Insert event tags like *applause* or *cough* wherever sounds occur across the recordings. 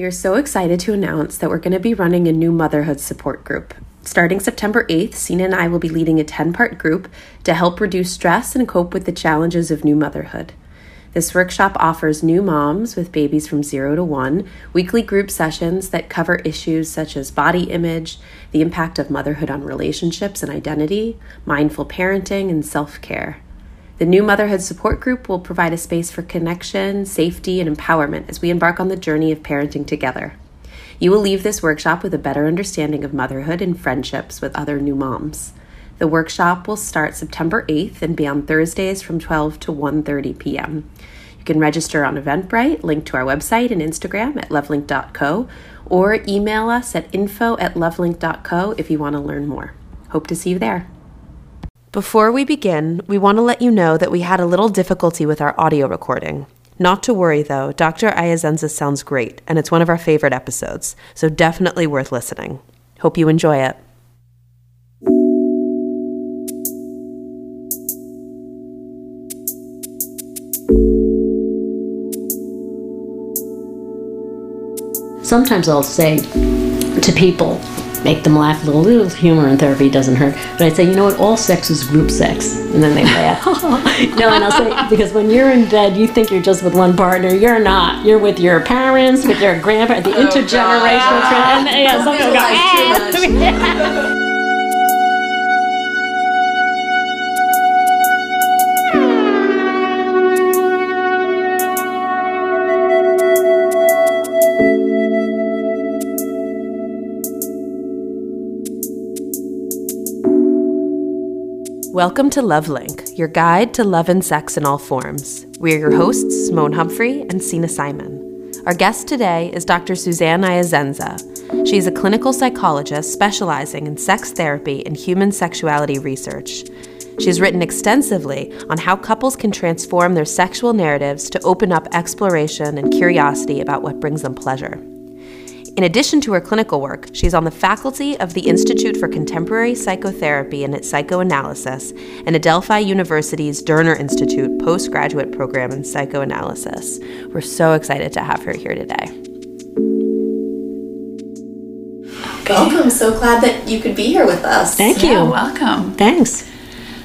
We are so excited to announce that we're going to be running a new motherhood support group. Starting September 8th, Sina and I will be leading a 10 part group to help reduce stress and cope with the challenges of new motherhood. This workshop offers new moms with babies from zero to one weekly group sessions that cover issues such as body image, the impact of motherhood on relationships and identity, mindful parenting, and self care. The new Motherhood Support Group will provide a space for connection, safety, and empowerment as we embark on the journey of parenting together. You will leave this workshop with a better understanding of motherhood and friendships with other new moms. The workshop will start September 8th and be on Thursdays from 12 to 1:30 p.m. You can register on Eventbrite, link to our website and Instagram at lovelink.co, or email us at info at lovelink.co if you want to learn more. Hope to see you there. Before we begin, we want to let you know that we had a little difficulty with our audio recording. Not to worry though, Dr. Iasenza sounds great, and it's one of our favorite episodes, so definitely worth listening. Hope you enjoy it. Sometimes I'll say to people, make them laugh a little. little humor in therapy doesn't hurt. But I say, you know what? All sex is group sex, and then they laugh. *laughs* no, and I'll say because when you're in bed, you think you're just with one partner. You're not. You're with your parents, with your grandparents, the oh, intergenerational. Trend, and *laughs* yeah, some people go. Welcome to LoveLink, your guide to love and sex in all forms. We are your hosts, Simone Humphrey and Sina Simon. Our guest today is Dr. Suzanne Iasenza. She is a clinical psychologist specializing in sex therapy and human sexuality research. She has written extensively on how couples can transform their sexual narratives to open up exploration and curiosity about what brings them pleasure. In addition to her clinical work, she's on the faculty of the Institute for Contemporary Psychotherapy and its Psychoanalysis and Adelphi University's Derner Institute postgraduate program in psychoanalysis. We're so excited to have her here today. Welcome. So glad that you could be here with us. Thank you. Yeah, welcome. Thanks.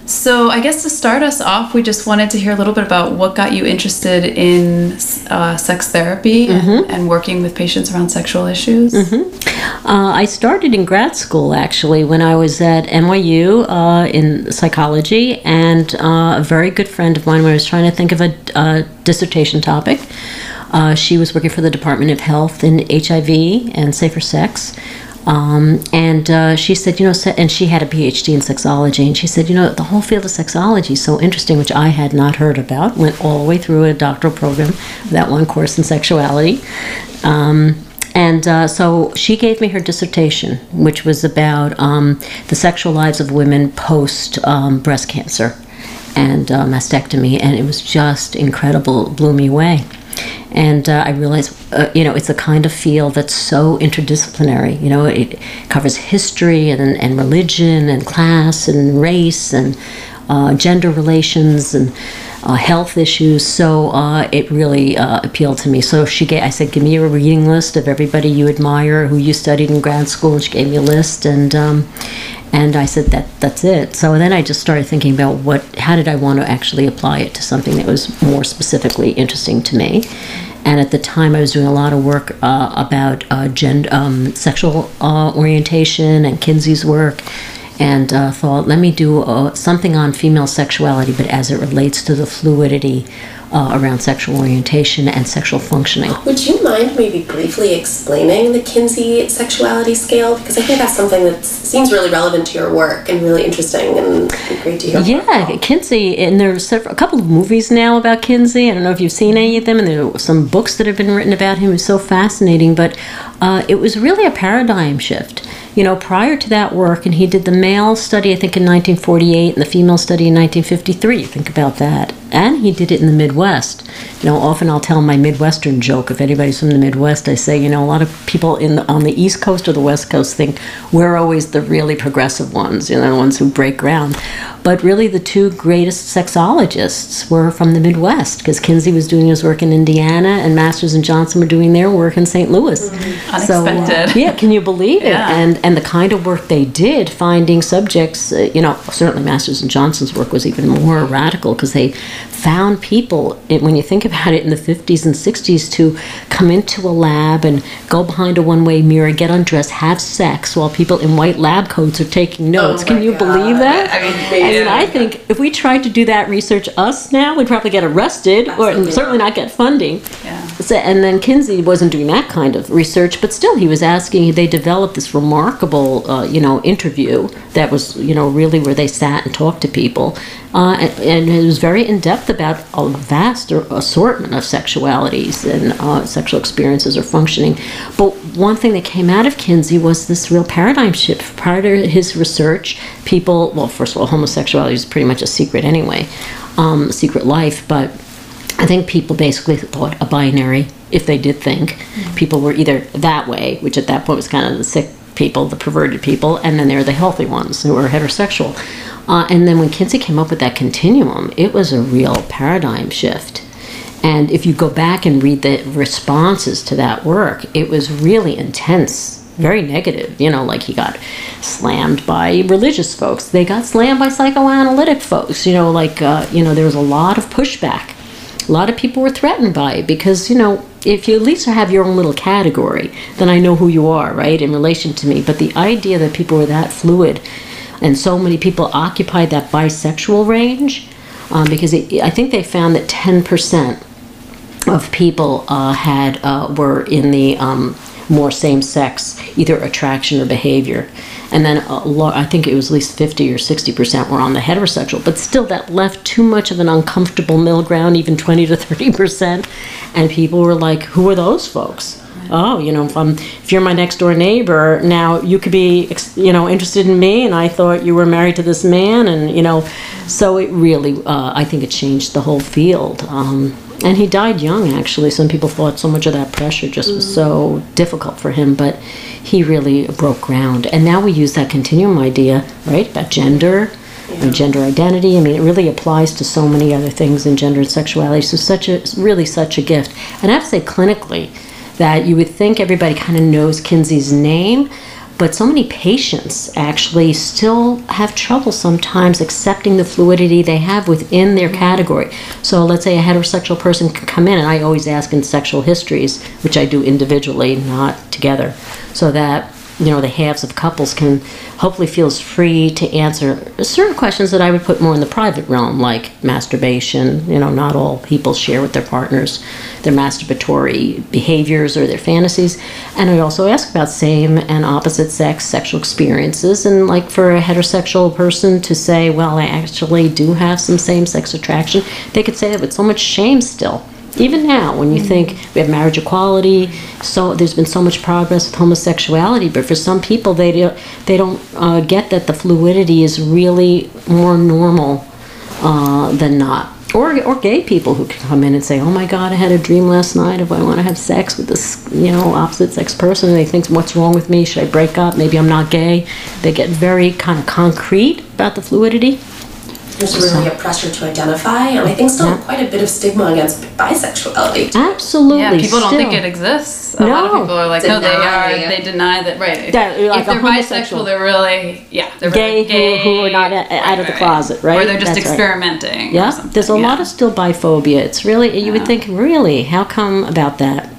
So, I guess to start us off, we just wanted to hear a little bit about what got you interested in uh, sex therapy mm-hmm. and working with patients around sexual issues. Mm-hmm. Uh, I started in grad school actually when I was at NYU uh, in psychology, and uh, a very good friend of mine, when I was trying to think of a, a dissertation topic, uh, she was working for the Department of Health in HIV and safer sex. Um, and uh, she said, you know, and she had a PhD in sexology, and she said, you know, the whole field of sexology is so interesting, which I had not heard about. Went all the way through a doctoral program, that one course in sexuality. Um, and uh, so she gave me her dissertation, which was about um, the sexual lives of women post um, breast cancer and uh, mastectomy, and it was just incredible, blew me away. And uh, I realized, uh, you know, it's a kind of field that's so interdisciplinary. You know, it covers history and, and religion and class and race and uh, gender relations and uh, health issues. So uh, it really uh, appealed to me. So she gave, I said, give me a reading list of everybody you admire who you studied in grad school, and she gave me a list. And um, and I said that that's it. So then I just started thinking about what, how did I want to actually apply it to something that was more specifically interesting to me. And at the time, I was doing a lot of work uh, about uh, gender, um, sexual uh, orientation and Kinsey's work, and uh, thought, let me do uh, something on female sexuality, but as it relates to the fluidity uh, around sexual orientation and sexual functioning. Would you mind maybe briefly explaining the Kinsey sexuality scale? Because I think that's something that seems really relevant to your work and really interesting and great to hear. Yeah, Kinsey, and there's several, a couple of movies now about Kinsey. I don't know if you've seen any of them, and there are some books that have been written about him. It's so fascinating. But uh, it was really a paradigm shift. You know, prior to that work, and he did the male study, I think, in 1948, and the female study in 1953. Think about that. And he did it in the Midwest. You know, often I'll tell my Midwestern joke. If anybody's from the Midwest, I say, you know, a lot of people in the, on the East Coast or the West Coast think we're always the really progressive ones, you know, the ones who break ground. But really, the two greatest sexologists were from the Midwest because Kinsey was doing his work in Indiana, and Masters and Johnson were doing their work in St. Louis. Mm-hmm. Unexpected. So, uh, yeah, can you believe it? Yeah. And and the kind of work they did, finding subjects, uh, you know, certainly Masters and Johnson's work was even more radical because they found people, it, when you think about it, in the 50s and 60s to come into a lab and go behind a one way mirror, get undressed, have sex while people in white lab coats are taking notes. Oh Can you believe that? I mean, And yeah. I think if we tried to do that research us now, we'd probably get arrested or certainly not get funding. Yeah. So, and then Kinsey wasn't doing that kind of research, but still he was asking. They developed this remarkable, uh, you know, interview that was, you know, really where they sat and talked to people, uh, and, and it was very in depth about a vast assortment of sexualities and uh, sexual experiences or functioning. But one thing that came out of Kinsey was this real paradigm shift. Prior to his research, people, well, first of all, homosexuality is pretty much a secret anyway, um, secret life, but I think people basically thought a binary, if they did think. People were either that way, which at that point was kind of the sick people, the perverted people, and then there were the healthy ones who were heterosexual. Uh, and then when Kinsey came up with that continuum, it was a real paradigm shift. And if you go back and read the responses to that work, it was really intense, very negative. You know, like he got slammed by religious folks, they got slammed by psychoanalytic folks. You know, like, uh, you know, there was a lot of pushback. A lot of people were threatened by it because, you know, if you at least have your own little category, then I know who you are, right, in relation to me. But the idea that people were that fluid and so many people occupied that bisexual range, um, because it, I think they found that 10% of people uh, had uh, were in the um, more same-sex either attraction or behavior. And then i think it was at least 50 or 60 percent were on the heterosexual but still that left too much of an uncomfortable middle ground even 20 to 30 percent. And people were like who are those folks oh you know if i'm if you're my next door neighbor now you could be you know interested in me and i thought you were married to this man and you know so it really uh, i think it changed the whole field. Um, and he died young actually. Some people thought so much of that pressure just was so difficult for him but he really broke ground. And now we use that continuum idea right about gender and gender identity. I mean it really applies to so many other things in gender and sexuality. So such a really such a gift. And i have to say clinically that you would think everybody kind of knows kinsey's name but so many patients actually still have trouble sometimes accepting the fluidity they have within their mm-hmm. category. So let's say a heterosexual person can come in, and I always ask in sexual histories, which I do individually, not together, so that you know the halves of couples can hopefully feel as free to answer certain questions that I would put more in the private realm, like masturbation. You know, not all people share with their partners their masturbatory behaviors or their fantasies. And I also ask about same and opposite sex sexual experiences. And like for a heterosexual person to say, well, I actually do have some same sex attraction, they could say that with so much shame still. Even now, when you think we have marriage equality, so there's been so much progress with homosexuality, but for some people, they don't, they don't uh, get that the fluidity is really more normal uh, than not. Or, or gay people who can come in and say, "Oh my God, I had a dream last night of I want to have sex with this, you know, opposite sex person." And they think, "What's wrong with me? Should I break up? Maybe I'm not gay." They get very kind of concrete about the fluidity. There's really a pressure to identify, and I think still Yeah. quite a bit of stigma against bisexuality. Absolutely. Yeah, people don't think it exists. A lot of No. people are like, no, they Deny. are. They deny that. Right. That, like, if they're bisexual, they're really yeah, they're Gay really who- gay who are not a- out of the closet, right? Or they're just That's experimenting. or Yeah, something, there's a yeah. lot of still biphobia. It's really you would think really how come about that?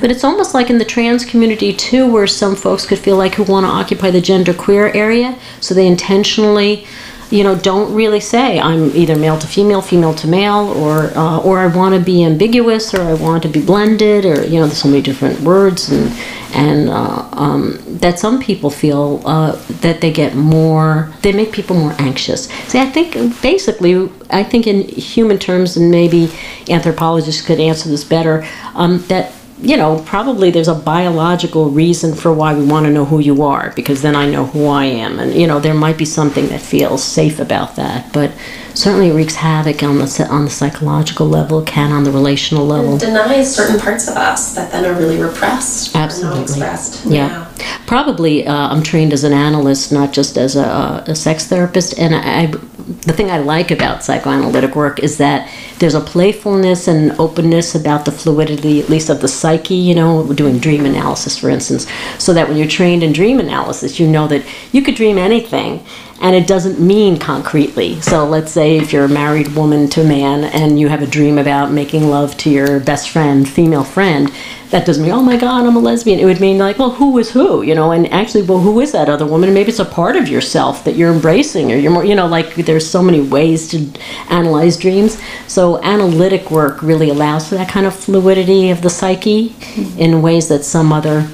But it's almost like in the trans community too, where some folks could feel like who want to occupy the gender queer area, so they intentionally, you know, don't really say I'm either male to female, female to male, or uh, or I want to be ambiguous, or I want to be blended, or you know, there's so many different words and and uh, um, that some people feel uh, that they get more, they make people more anxious. See, I think basically, I think in human terms, and maybe anthropologists could answer this better, um, that you know, probably there's a biological reason for why we want to know who you are because then I know who I am. And, you know, there might be something that feels safe about that. But certainly it wreaks havoc on the, on the psychological level, can on the relational level. It denies certain parts of us that then are really repressed. Absolutely. expressed. Yeah. yeah. Probably uh, I'm trained as an analyst, not just as a, a sex therapist. And I, the thing I like about psychoanalytic work is that there's a playfulness and openness about the fluidity, at least of the psyche. You know, doing dream analysis, for instance, so that when you're trained in dream analysis, you know that you could dream anything and it doesn't mean concretely. So let's say if you're a married woman to a man and you have a dream about making love to your best friend, female friend, that doesn't mean, oh my God, I'm a lesbian. It would mean like, well, who is who, you know? And actually, well, who is that other woman? And maybe it's a part of yourself that you're embracing, or you're more, you know, like there's so many ways to analyze dreams. So analytic work really allows for that kind of fluidity of the psyche in ways that some other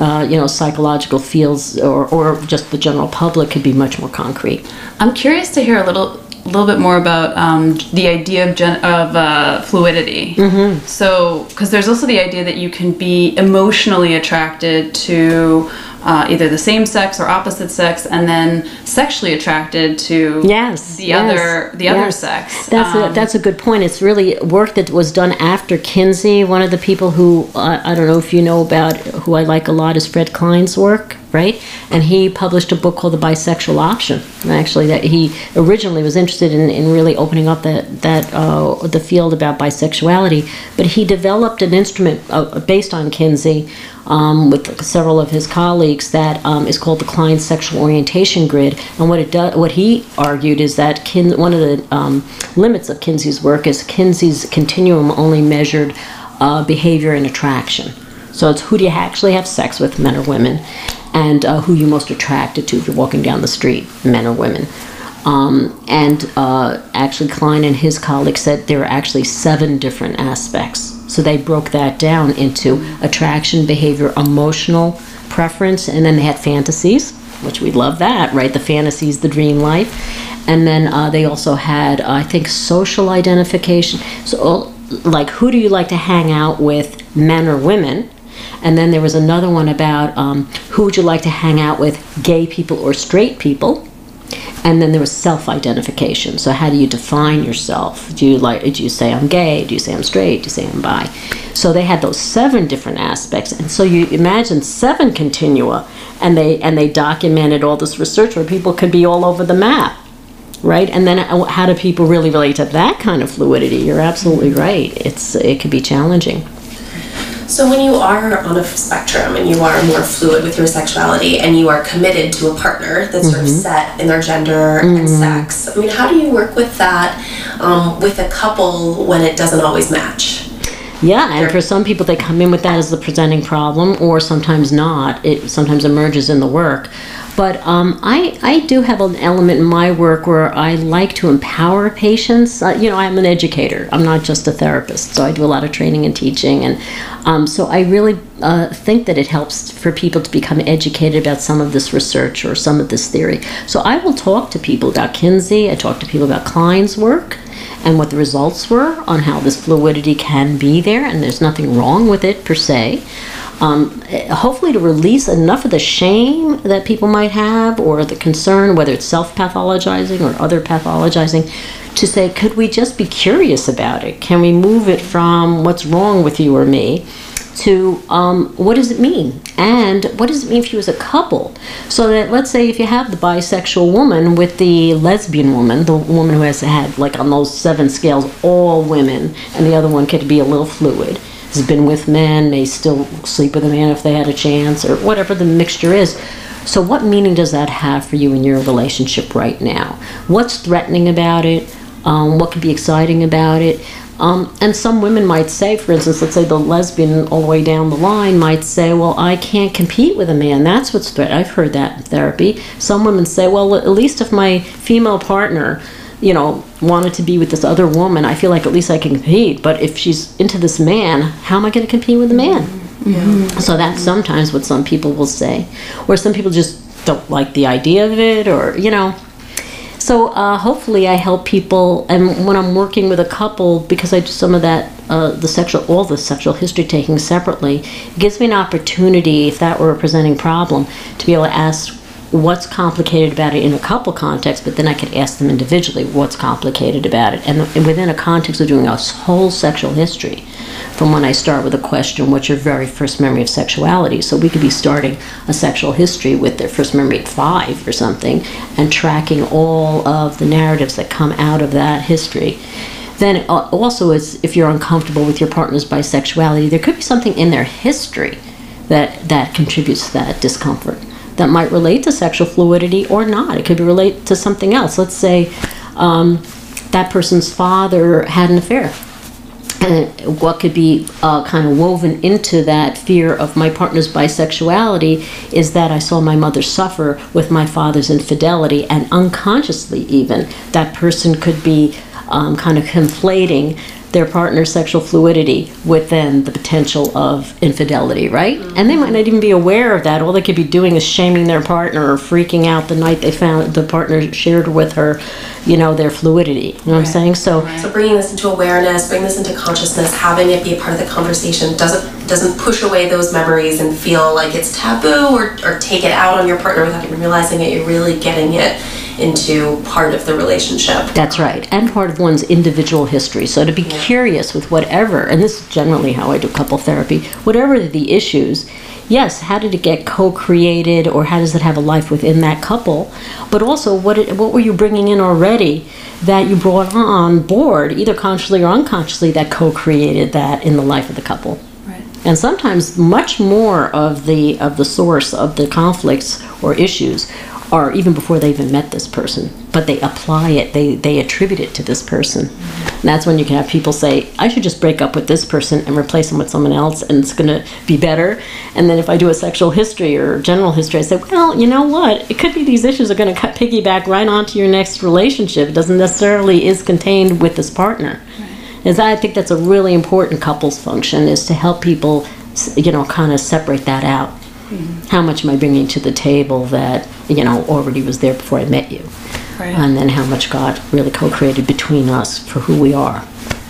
uh, you know, psychological fields or, or just the general public could be much more concrete. I'm curious to hear a little a little bit more about um, the idea of, gen- of uh, fluidity. Mm-hmm. So, because there's also the idea that you can be emotionally attracted to uh, either the same sex or opposite sex, and then sexually attracted to yes, the yes, other the yes. other sex. That's um, a, that's a good point. It's really work that was done after Kinsey. One of the people who uh, I don't know if you know about, who I like a lot, is Fred Klein's work right? And he published a book called The Bisexual Option. Actually, that he originally was interested in, in really opening up that that uh, the field about bisexuality, but he developed an instrument uh, based on Kinsey um, with several of his colleagues that um, is called the Klein Sexual Orientation Grid. And what it does, what he argued is that Kin- one of the um, limits of Kinsey's work is Kinsey's continuum only measured uh, behavior and attraction. So it's who do you actually have sex with, men or women, and uh, who you're most attracted to if you're walking down the street, men or women. Um, and uh, actually, Klein and his colleagues said there are actually seven different aspects. So they broke that down into attraction, behavior, emotional preference, and then they had fantasies, which we love that, right? The fantasies, the dream life. And then uh, they also had, I think, social identification. So, like, who do you like to hang out with, men or women? And then there was another one about um, who would you like to hang out with, gay people or straight people. And then there was self-identification. So how do you define yourself? Do you like? Do you say I'm gay? Do you say I'm straight? Do you say I'm bi? So they had those seven different aspects, and so you imagine seven continua, and they and they documented all this research where people could be all over the map, right? And then uh, how do people really relate to that kind of fluidity? You're absolutely right. It's it could be challenging. So when you are on a spectrum and you are more fluid with your sexuality and you are committed to a partner that's mm-hmm. sort of mm-hmm. set in their gender mm-hmm. and sex, I mean, how do you work with that um, with a couple when it doesn't always match? Yeah, and for some people, they come in with that as the presenting problem, or sometimes not. It sometimes emerges in the work. But um, I, I do have an element in my work where I like to empower patients. Uh, you know, I'm an educator. I'm not just a therapist, so I do a lot of training and teaching, and um, so I really uh, think that it helps for people to become educated about some of this research or some of this theory. So I will talk to people about Kinsey. I talk to people about Klein's work and what the results were on how this fluidity can be there, and there's nothing wrong with it per se um, hopefully to release enough of the shame that people might have or the concern, whether it's self pathologizing or other pathologizing, to say, could we just be curious about it? Can we move it from what's wrong with you or me? to um, what does it mean and what does it mean for you as a couple so that let's say if you have the bisexual woman with the lesbian woman the woman who has had like on those seven scales all women and the other one could be a little fluid has been with men, may still sleep with a man if they had a chance, or whatever the mixture is. So, what meaning does that have for you in your relationship right now? What's threatening about it? Um, what could be exciting about it? Um, and some women might say, for instance, let's say the lesbian all the way down the line might say, Well, I can't compete with a man. That's what's threat. I've heard that in therapy. Some women say, Well, at least if my female partner you know, wanted to be with this other woman, I feel like at least I can compete. But if she's into this man, how am I going to compete with the man? Mm-hmm. So that's sometimes what some people will say, or some people just don't like the idea of it, or you know. So uh, hopefully, I help people, and when I'm working with a couple, because I do some of that, uh, the sexual, all the sexual history taking separately, it gives me an opportunity, if that were a presenting problem, to be able to ask what's complicated about it in a couple contexts, but then I could ask them individually what's complicated about it. And, and within a context of doing a whole sexual history, from when I start with a question, what's your very first memory of sexuality? So we could be starting a sexual history with their first memory at five or something, and tracking all of the narratives that come out of that history. Then uh, also, as if you're uncomfortable with your partner's bisexuality, there could be something in their history that that contributes to that discomfort that might relate to sexual fluidity or not. It could relate to something else. Let's say um, that person's father had an affair. And what could be uh, kind of woven into that fear of my partner's bisexuality is that I saw my mother suffer with my father's infidelity, and unconsciously, even, that person could be um, kind of conflating their partner's sexual fluidity within the potential of infidelity, right? Mm-hmm. And they might not even be aware of that. All they could be doing is shaming their partner or freaking out the night they found the partner shared with her, you know, their fluidity. You know right. what I'm saying? So, so bringing this into awareness, bring this into consciousness, having it be a part of the conversation doesn't doesn't push away those memories and feel like it's taboo or, or take it out on your partner without even realizing it. You're really getting it into part of the relationship. That's right, and part of one's individual history. So to be yeah. curious with whatever, and this is generally how I do couple therapy, whatever the issues, yes, how did it get co-created, or how does it have a life within that couple? But also, what it, what were you bringing in already that you brought on board, either consciously or unconsciously, that co-created that in the life of the couple? and sometimes much more of the of the source of the conflicts or issues or even before they even met this person, but they apply it, they, they attribute it to this person. And that's when you can have people say, I should just break up with this person and replace them with someone else, and it's going to be better. And then if I do a sexual history or general history, I say, well, you know what? It could be these issues are going to cut piggyback right onto your next relationship. It doesn't necessarily is contained with this partner. Right. I think that's a really important couples function is to help people, you know, kind of separate that out. Mm-hmm. How much am I bringing to the table that you know already was there before I met you, right. and then how much God really co-created between us for who we are.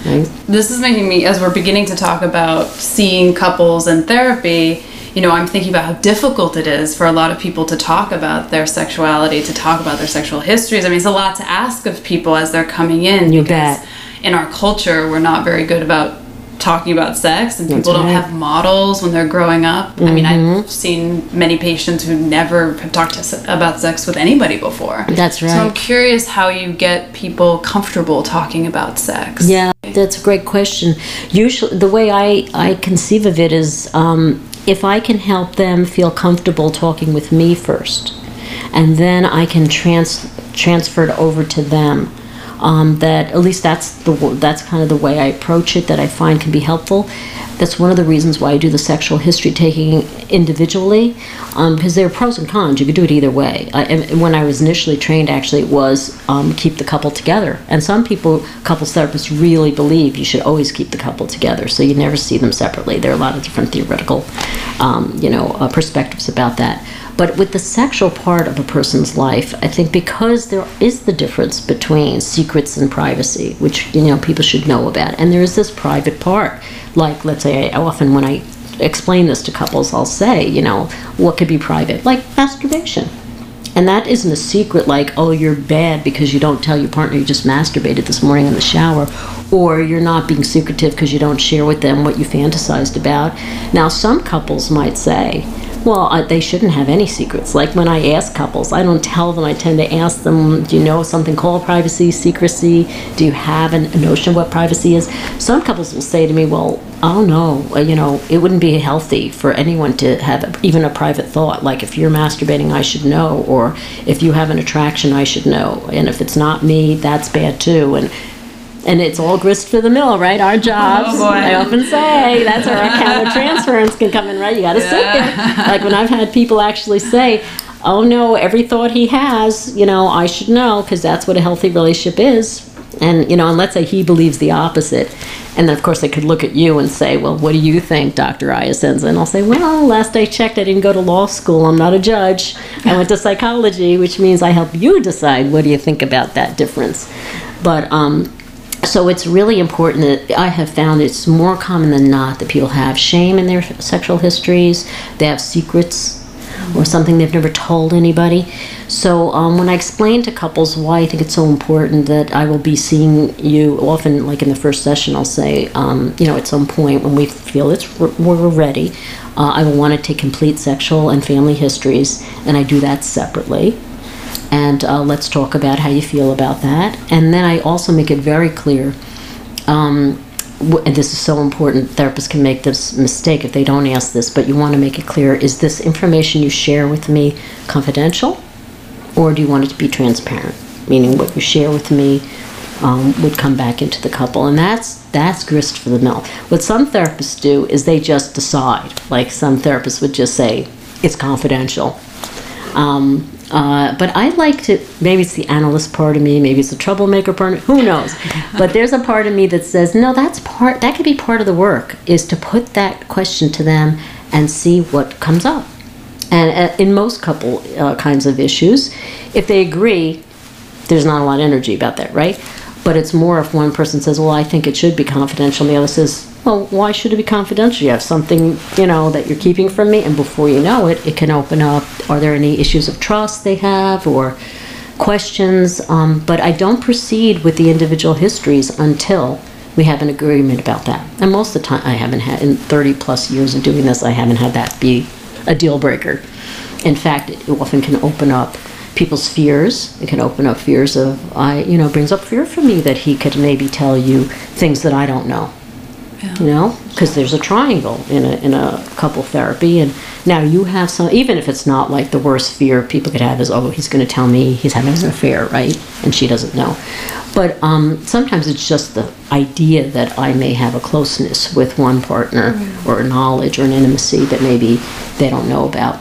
Right? This is making me, as we're beginning to talk about seeing couples and therapy, you know, I'm thinking about how difficult it is for a lot of people to talk about their sexuality, to talk about their sexual histories. I mean, it's a lot to ask of people as they're coming in. You bet. In our culture, we're not very good about talking about sex and people don't have models when they're growing up. Mm-hmm. I mean, I've mm-hmm. seen many patients who never have talked about sex with anybody before. That's right. So I'm curious how you get people comfortable talking about sex. Yeah, that's a great question. Usually, the way I, I conceive of it is um, if I can help them feel comfortable talking with me first, and then I can trans- transfer it over to them um, that at least that's the that's kind of the way I approach it that I find can be helpful. That's one of the reasons why I do the sexual history taking individually, um, because there are pros and cons. You could do it either way. I, when I was initially trained, actually, it was um, keep the couple together. And some people, couples therapists, really believe you should always keep the couple together, so you never see them separately. There are a lot of different theoretical, um, you know, uh, perspectives about that. But with the sexual part of a person's life, I think because there is the difference between secrets and privacy, which you know people should know about, and there is this private part. Like, let's say, I, often when I explain this to couples, I'll say, you know, what could be private, like masturbation. And that isn't a secret like, oh, you're bad because you don't tell your partner you just masturbated this morning in the shower, or you're not being secretive because you don't share with them what you fantasized about. Now, some couples might say, well, uh, they shouldn't have any secrets. Like when I ask couples, I don't tell them. I tend to ask them, do you know something called privacy, secrecy? Do you have an, a notion of what privacy is? Some couples will say to me, well, oh no, uh, you know, it wouldn't be healthy for anyone to have even a private thought. Like if you're masturbating, I should know, or if you have an attraction, I should know. And if it's not me, that's bad too. And and it's all grist for the mill, right? Our *laughs* jobs. Oh I often say that's where our *laughs* countertransference can come in, right? You got to yeah. sit there. Like when I've had people actually say, "Oh no, every thought he has, you know, I should know because that's what a healthy relationship is." And, you know, and let's say he believes the opposite. And then, of course, they could look at you and say, well, what do you think, Dr. Iasenza? And I'll say, well, last I checked, I didn't go to law school. I'm not a judge. I went to psychology, which means I help you decide what do you think about that difference. But, um, so it's really important that I have found it's more common than not that people have shame in their sexual histories, they have secrets or something they've never told anybody. So um, when I explain to couples why I think it's so important that I will be seeing you often, like in the first session, I'll say, um, you know, at some point when we feel it's we're ready, uh, I will want to take complete sexual and family histories, and I do that separately. And uh, let's talk about how you feel about that. And then I also make it very clear. Um, and this is so important, therapists can make this mistake if they don't ask this, but you want to make it clear is this information you share with me confidential or do you want it to be transparent? Meaning what you share with me um, would come back into the couple, and that's that's grist for the mill. What some therapists do is they just decide. Like some therapists would just say it's confidential, um, uh, but I like to, maybe it's the analyst part of me, maybe it's the troublemaker part, who knows? *laughs* but there's a part of me that says, no, that's part, that could be part of the work, is to put that question to them and see what comes up. And uh, in most couple uh, kinds of issues, if they agree, there's not a lot of energy about that, right? But it's more if one person says, well, I think it should be confidential, and the other says, well, why should it be confidential? You have something, you know, that you're keeping from me, and before you know it, it can open up. Are there any issues of trust they have, or questions? Um, but I don't proceed with the individual histories until we have an agreement about that. And most of the time, I haven't had, in 30 plus years of doing this, I haven't had that be a deal breaker. In fact, it often can open up people's fears. It can open up fears of, I, you know, brings up fear for me that he could maybe tell you things that I don't know yeah. you know because there's a triangle in a, in a couple therapy and now you have some even if it's not like the worst fear people could have is oh he's going to tell me he's having an affair right and she doesn't know but um, sometimes it's just the idea that i may have a closeness with one partner mm-hmm. or a knowledge or an intimacy that maybe they don't know about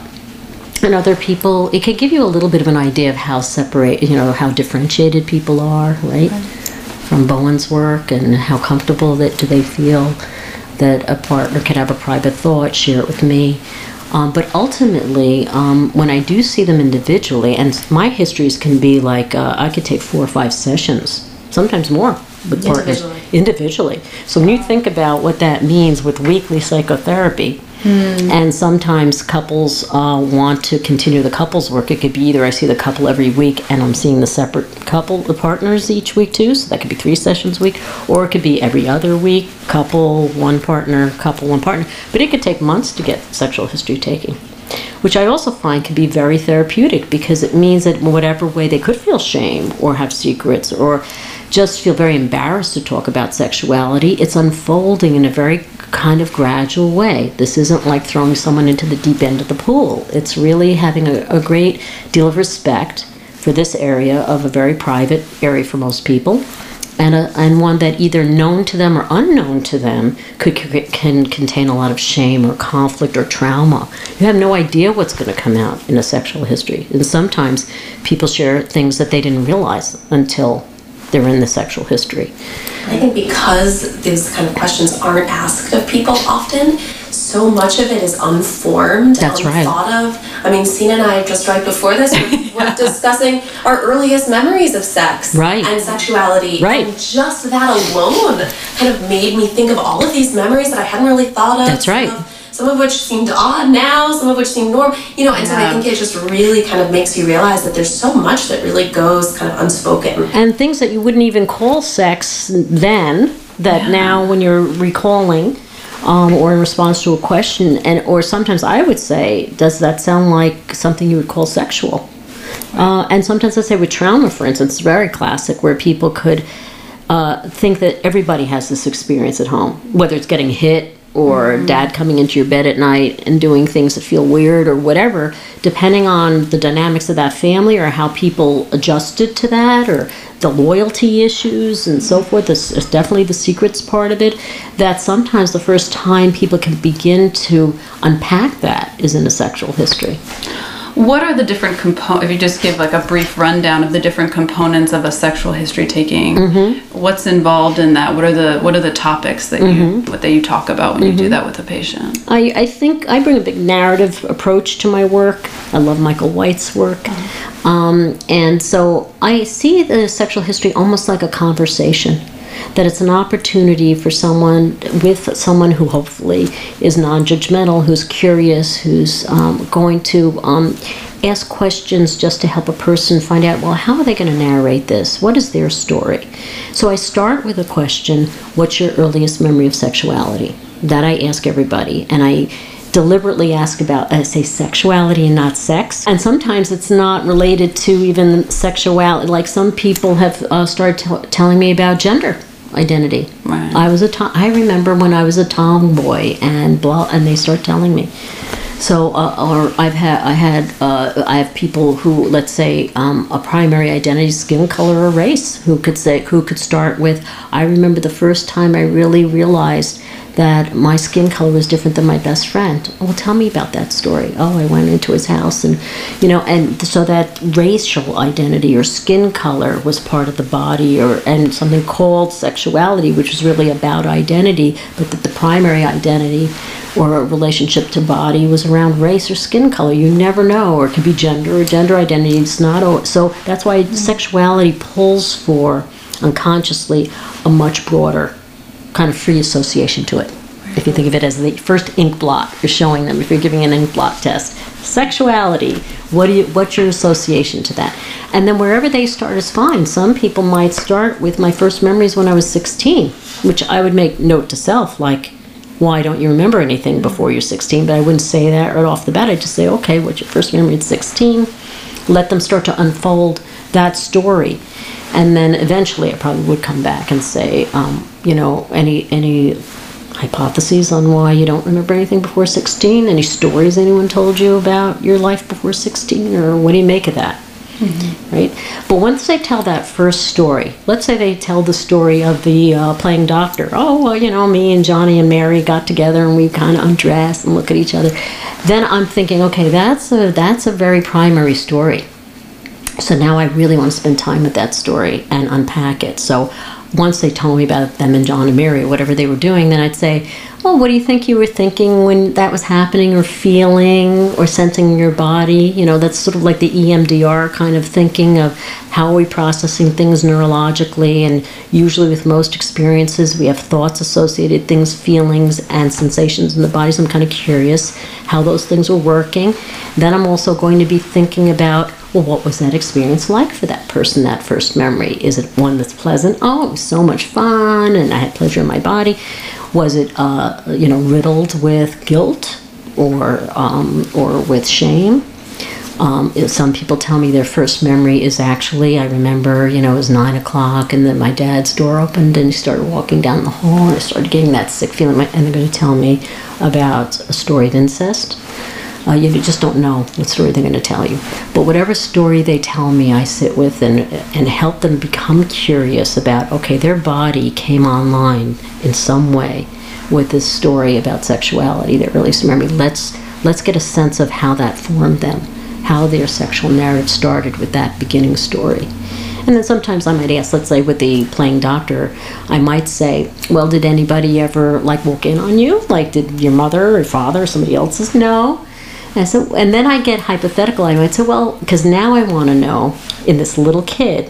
and other people it can give you a little bit of an idea of how separate you know how differentiated people are right. right from Bowen's work and how comfortable that do they feel that a partner can have a private thought, share it with me. Um, but ultimately, um, when I do see them individually, and my histories can be like uh, I could take four or five sessions, sometimes more with partners individually. individually. So when you think about what that means with weekly psychotherapy, Mm. And sometimes couples uh, want to continue the couples work. It could be either I see the couple every week and I'm seeing the separate couple, the partners each week too. So that could be three sessions a week, or it could be every other week, couple, one partner, couple, one partner. But it could take months to get sexual history taking which I also find can be very therapeutic because it means that whatever way they could feel shame or have secrets or just feel very embarrassed to talk about sexuality, it's unfolding in a very kind of gradual way. This isn't like throwing someone into the deep end of the pool. It's really having a, a great deal of respect for this area of a very private area for most people. And, a, and one that either known to them or unknown to them could can contain a lot of shame or conflict or trauma. You have no idea what's going to come out in a sexual history, and sometimes people share things that they didn't realize until they're in the sexual history. I think because these kind of questions aren't asked of people often, so much of it is unformed, That's unthought right. of. I mean, Sina and I just right before this were, *laughs* were discussing our earliest memories of sex right. and sexuality. Right. And just that alone kind of made me think of all of these memories that I hadn't really thought of. That's right some of which seemed odd now, some of which seem normal, you know, and yeah. so I think it just really kind of makes you realize that there's so much that really goes kind of unspoken. And things that you wouldn't even call sex then, that yeah. now when you're recalling, um, or in response to a question, and or sometimes I would say, does that sound like something you would call sexual? Uh, and sometimes I say with trauma, for instance, it's very classic where people could uh, think that everybody has this experience at home, whether it's getting hit or mm-hmm. dad coming into your bed at night and doing things that feel weird or whatever, depending on the dynamics of that family or how people adjusted to that or the loyalty issues and so forth. This is definitely the secrets part of it. That sometimes the first time people can begin to unpack that is in a sexual history. What are the different components? If you just give like a brief rundown of the different components of a sexual history taking, Mm-hmm. what's involved in that? What are the what are the topics that Mm-hmm. you what that you talk about when you do that with a patient? I, I think I bring a big narrative approach to my work. I love Michael White's work. Um, and so I see the sexual history almost like a conversation. That it's an opportunity for someone with someone who hopefully is non judgmental, who's curious, who's um, going to um, ask questions just to help a person find out well, how are they going to narrate this? What is their story? So I start with a question What's your earliest memory of sexuality? That I ask everybody. And I deliberately ask about, uh, say, sexuality and not sex. And sometimes it's not related to even sexuality. Like some people have uh, started telling me about gender identity. Right. I was a tom- I remember when I was a tomboy and blah, and they start telling me. So, uh, or I've had, I had, uh, I have people who, let's say, um, a primary identity, skin color or race, who could say, who could start with, I remember the first time I really realized that my skin color was different than my best friend. Well, tell me about that story. Oh, I went into his house, and you know, and so that racial identity or skin color was part of the body, or and something called sexuality, which was really about identity, but that the primary identity or a relationship to body was around race or skin color. You never know, or it could be gender or gender identity. It's not al- so. That's why mm-hmm. sexuality pulls for unconsciously a much broader kind of free association to it. If you think of it as the first ink blot you're showing them, if you're giving an ink blot test, sexuality, what do you, what's your association to that? And then wherever they start is fine. Some people might start with my first memories when I was 16, which I would make note to self, like, why don't you remember anything before you're 16? But I wouldn't say that right off the bat. I'd just say, okay, what's your first memory at 16? Let them start to unfold that story. And then eventually I probably would come back and say, um, you know, any any hypotheses on why you don't remember anything before 16? Any stories anyone told you about your life before 16? Or what do you make of that? Right? But once they tell that first story, let's say they tell the story of the uh, playing doctor. Oh, well, you know, me and Johnny and Mary got together and we kind of undressed and look at each other. Then I'm thinking, okay, that's a, that's a very primary story. So now I really want to spend time with that story and unpack it. So once they told me about them and John and Mary or whatever they were doing, then I'd say, well, what do you think you were thinking when that was happening or feeling or sensing in your body? You know, that's sort of like the EMDR kind of thinking of how are we processing things neurologically. And usually with most experiences, we have thoughts associated, things, feelings, and sensations in the body. So I'm kind of curious how those things were working. Then I'm also going to be thinking about well, what was that experience like for that person, that first memory? Is it one that's pleasant? Oh, it was so much fun and I had pleasure in my body. Was it, uh, you know, riddled with guilt or, um, or with shame? Um, some people tell me their first memory is actually, I remember, you know, it was nine o'clock and then my dad's door opened and he started walking down the hall and I started getting that sick feeling. And they're going to tell me about a story of incest. Uh, you just don't know what story they're going to tell you. But whatever story they tell me, I sit with and, and help them become curious about okay, their body came online in some way with this story about sexuality, their earliest memory. Let's, let's get a sense of how that formed them, how their sexual narrative started with that beginning story. And then sometimes I might ask, let's say with the playing doctor, I might say, well, did anybody ever like walk in on you? Like, did your mother or father or somebody else's? No. And so, and then I get hypothetical. I might say, well, because now I want to know in this little kid,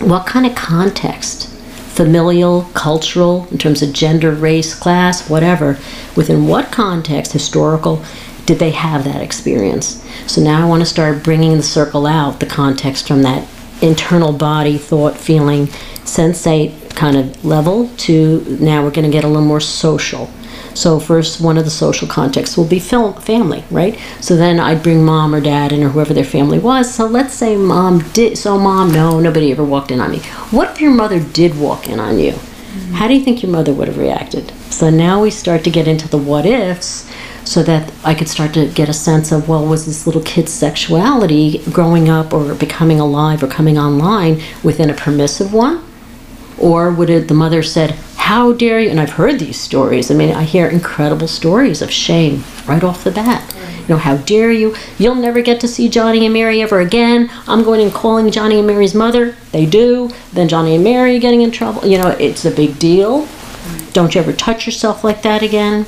what kind of context, familial, cultural, in terms of gender, race, class, whatever, within what context, historical, did they have that experience? So now I want to start bringing the circle out, the context from that internal body, thought, feeling, sensate kind of level to now we're going to get a little more social. So first, one of the social contexts will be fil- family, right? So then I'd bring mom or dad in or whoever their family was. So let's say mom did. So mom, no, nobody ever walked in on me. What if your mother did walk in on you? Mm-hmm. How do you think your mother would have reacted? So now we start to get into the what ifs, so that I could start to get a sense of well, was this little kid's sexuality growing up or becoming alive or coming online within a permissive one? Or would it, the mother said, How dare you? And I've heard these stories. I mean, I hear incredible stories of shame right off the bat. You know, how dare you? You'll never get to see Johnny and Mary ever again. I'm going and calling Johnny and Mary's mother. They do. Then Johnny and Mary getting in trouble. You know, it's a big deal. Don't you ever touch yourself like that again.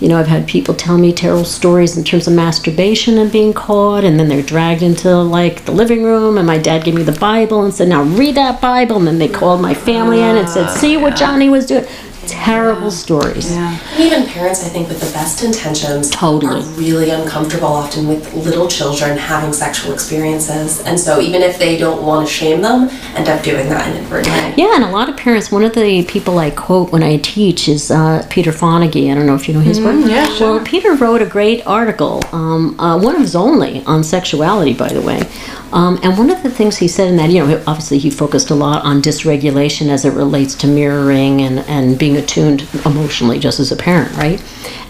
You know, I've had people tell me terrible stories in terms of masturbation and being caught, and then they're dragged into like the living room, and my dad gave me the Bible and said, "Now read that Bible." And then they called my family in and said, ah, "See what Johnny was doing." Terrible stories. Yeah. Even parents, I think, with the best intentions, Totally. are really uncomfortable often with little children having sexual experiences, and so even if they don't want to shame them, end up doing that inadvertently. Yeah, and a lot of parents. One of the people I quote when I teach is uh, Peter Fonagy. I don't know if you know his work. yeah, sure. Well, Peter wrote a great article, um, uh, one of his only on sexuality, by the way. Um, and one of the things he said in that, you know, obviously he focused a lot on dysregulation as it relates to mirroring and, and being attuned emotionally just as a parent, right?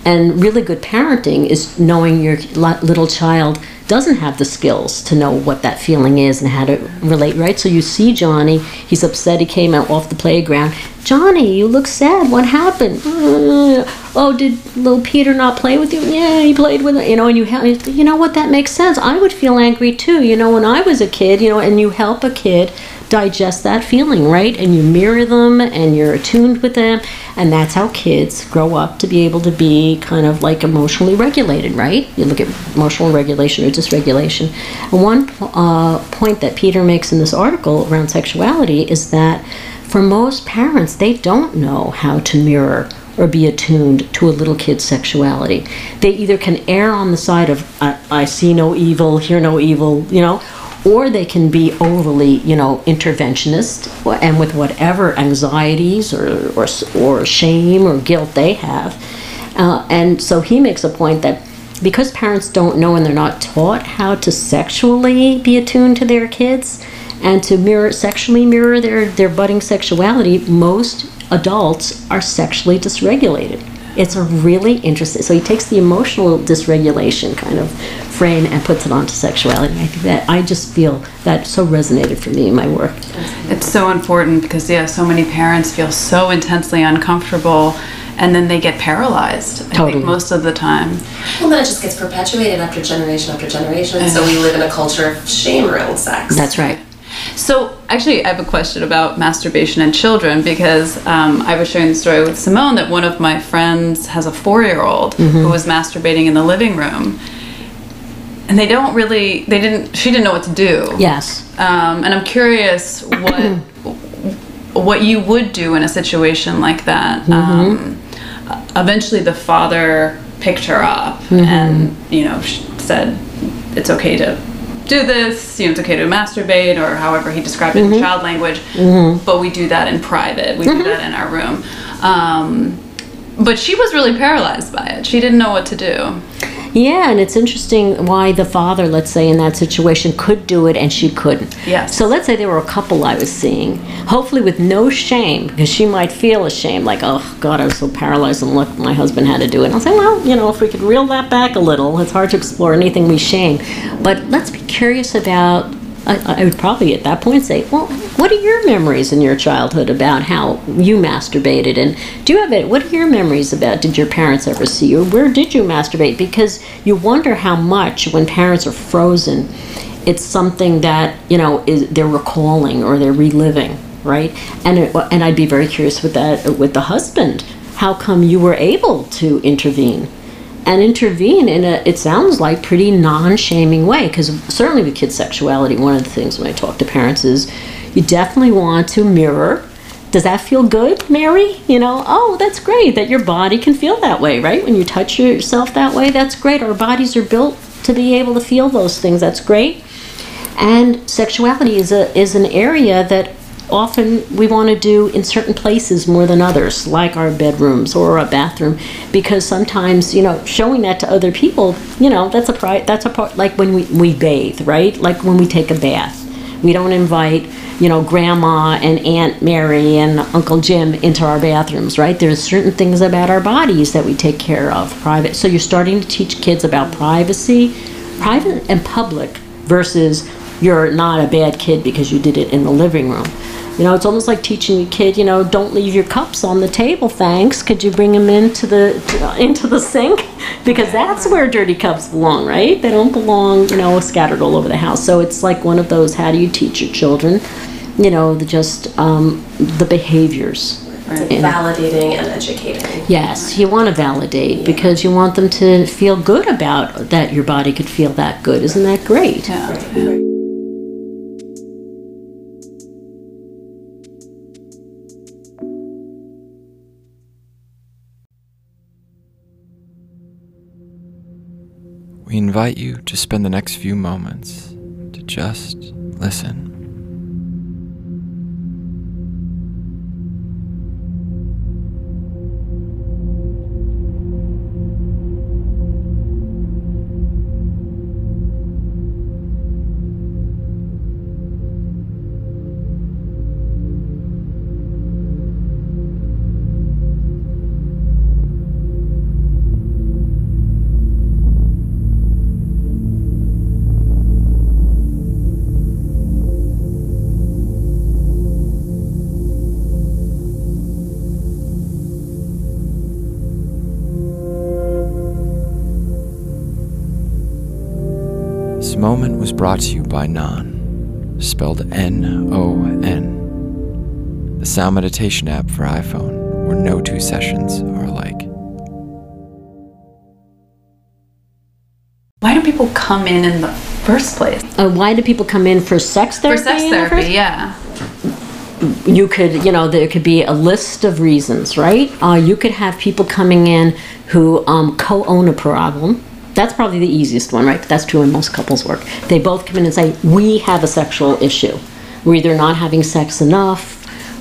And really good parenting is knowing your little child doesn't have the skills to know what that feeling is and how to relate, right? So you see Johnny, he's upset he came out off the playground. Johnny, you look sad. What happened? "Uh, oh, did little Peter not play with you? Yeah, he played with. You know, and you help. You know what? That makes sense. I would feel angry too. You know, when I was a kid. You know, and you help a kid digest that feeling, right? And you mirror them, and you're attuned with them, and that's how kids grow up to be able to be kind of like emotionally regulated, right? You look at emotional regulation or dysregulation. And one uh, point that Peter makes in this article around sexuality is that for most parents, they don't know how to mirror or be attuned to a little kid's sexuality. They either can err on the side of, I, I see no evil, hear no evil, you know, or they can be overly, you know, interventionist and with whatever anxieties or, or, or shame or guilt they have. Uh, and so he makes a point that because parents don't know and they're not taught how to sexually be attuned to their kids and to mirror sexually mirror their, their budding sexuality, most adults are sexually dysregulated. It's a really interesting. So he takes the emotional dysregulation kind of frame and puts it onto sexuality. I think that I just feel that so resonated for me in my work. It's so important because yeah, so many parents feel so intensely uncomfortable and then they get paralyzed. I Totally. think most of the time. Well, then it just gets perpetuated after generation after generation, so we live in a culture of shame around sex. That's right. So, actually, I have a question about masturbation and children because um, I was sharing the story with Simone that one of my friends has a four year old who was masturbating in the living room. And they don't really, they didn't, she didn't know what to do. Yes. Um, and I'm curious what *clears throat* what you would do in a situation like that. Um, eventually, the father picked her up and you know said it's okay to do this. You know, it's okay to masturbate or however he described it in child language. But we do that in private. We do that in our room. Um, but she was really paralyzed by it. She didn't know what to do. Yeah, and it's interesting why the father, let's say, in that situation could do it and she couldn't. Yes. So let's say there were a couple I was seeing, hopefully with no shame, because she might feel ashamed, like, oh, God, I was so paralyzed and look, my husband had to do it. And I'll say, well, you know, if we could reel that back a little, it's hard to explore anything we shame. But let's be curious about. I, I would probably at that point say, well, what are your memories in your childhood about how you masturbated? And do you have it? What are your memories about? Did your parents ever see you? Where did you masturbate? Because you wonder how much when parents are frozen, it's something that you know is they're recalling or they're reliving, right? And it, and I'd be very curious with that with the husband. How come you were able to intervene? And intervene in a it sounds like pretty non-shaming way because certainly with kids sexuality one of the things when i talk to parents is you definitely want to mirror. Does that feel good mary? You know oh that's great that your body can feel that way right? When you touch yourself that way that's great. Our bodies are built to be able to feel those things. That's great. And sexuality is a is an area that often we want to do in certain places more than others, like our bedrooms or a bathroom, because sometimes you know showing that to other people, you know, that's a pri- that's a part like when we we bathe, right? Like when we take a bath, we don't invite you know grandma and aunt Mary and Uncle Jim into our bathrooms, right? There's certain things about our bodies that we take care of, private. So you're starting to teach kids about privacy, private and public versus you're not a bad kid because you did it in the living room You know, it's almost like teaching a kid, you know, don't leave your cups on the table, thanks. Could you bring them into the to, into the sink? *laughs* Because that's where dirty cups belong, right? They don't belong, you know, scattered all over the house. So it's like one of those. How do you teach your children? You know, the just um, the behaviors. It's like validating and educating. Yes, you want to validate because you want them to feel good about that. Your body could feel that good. Isn't that great? Yeah. We invite you to spend the next few moments to just listen. Moment was brought to you by Non, spelled N O N, the sound meditation app for iPhone, where no two sessions are alike. Why do people come in in the first place? Uh, why do people come in for sex therapy? For therapy? sex in the therapy, first- yeah. You could, you know, there could be a list of reasons, right? Uh, you could have people coming in who um, co-own a problem. That's probably the easiest one, right? But that's true in most couples work. They both come in and say, "We have a sexual issue. We're either not having sex enough."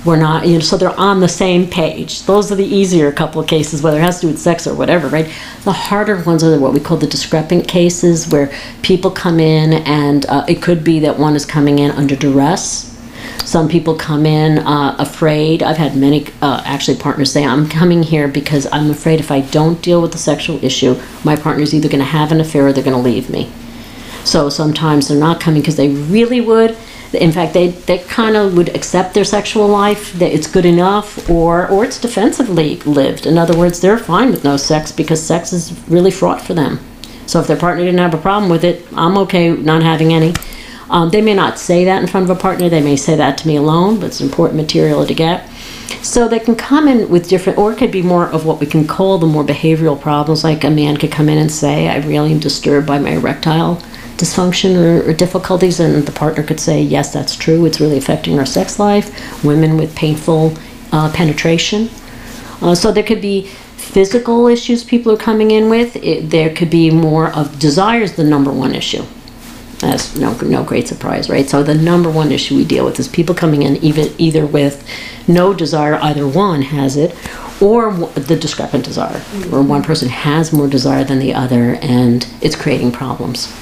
We're not, you know, so they're on the same page. Those are the easier couple cases, whether it has to do with sex or whatever, right? The harder ones are what we call the discrepant cases, where people come in and uh, it could be that one is coming in under duress. Some people come in uh, afraid. I've had many, uh, actually, partners say, I'm coming here because I'm afraid if I don't deal with the sexual issue, my partner's either going to have an affair or they're going to leave me. So sometimes they're not coming because they really would. In fact, they, they kind of would accept their sexual life, that it's good enough, or, or it's defensively lived. In other words, they're fine with no sex because sex is really fraught for them. So if their partner didn't have a problem with it, I'm okay not having any. Um, they may not say that in front of a partner, they may say that to me alone, but it's important material to get. So they can come in with different, or it could be more of what we can call the more behavioral problems. Like a man could come in and say, I really am disturbed by my erectile dysfunction or, or difficulties, and the partner could say, Yes, that's true, it's really affecting our sex life. Women with painful uh, penetration. Uh, so there could be physical issues people are coming in with. It, there could be more of desire is the number one issue. That's no no great surprise, right? So the number one issue we deal with is people coming in even either with no desire, either one has it, or the discrepant desire, where one person has more desire than the other, and it's creating problems.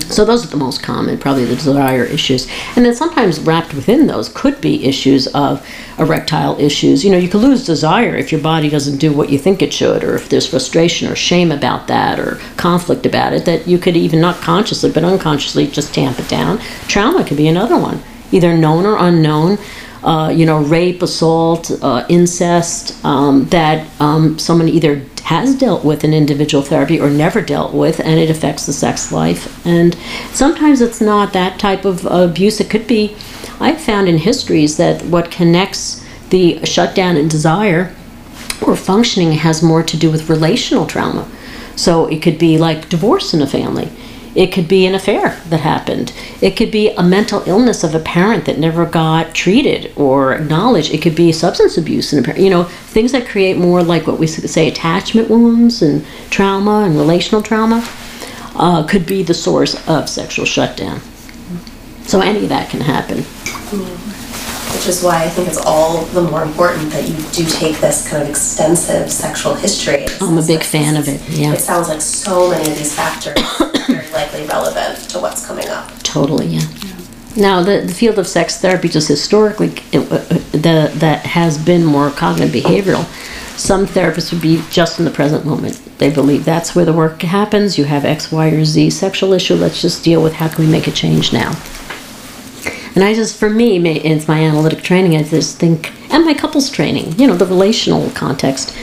So those are the most common, probably the desire issues. And then sometimes wrapped within those could be issues of erectile issues. You know, you could lose desire if your body doesn't do what you think it should, or if there's frustration or shame about that, or conflict about it, that you could even not consciously but unconsciously just tamp it down. Trauma could be another one, either known or unknown. Uh, you know, rape, assault, uh, incest, um, that um, someone either has dealt with in individual therapy or never dealt with, and it affects the sex life. And sometimes it's not that type of abuse. It could be, I've found in histories that what connects the shutdown in desire or functioning has more to do with relational trauma. So it could be like divorce in a family. It could be an affair that happened. It could be a mental illness of a parent that never got treated or acknowledged. It could be substance abuse in a parent. You know, things that create more like what we say attachment wounds and trauma and relational trauma uh, could be the source of sexual shutdown. So any of that can happen. Which is why I think it's all the more important that you do take this kind of extensive sexual history. I'm a big fan of it, yeah. It sounds like so many of these factors *coughs* likely relevant to what's coming up. Totally, yeah. Now, the, the field of sex therapy, just historically, it, uh, uh, the, that has been more cognitive behavioral. Some therapists would be just in the present moment. They believe that's where the work happens. You have X, Y, or Z sexual issue. Let's just deal with how can we make a change now. And I just, for me, it's my analytic training. I just think, and my couples training, you know, the relational context.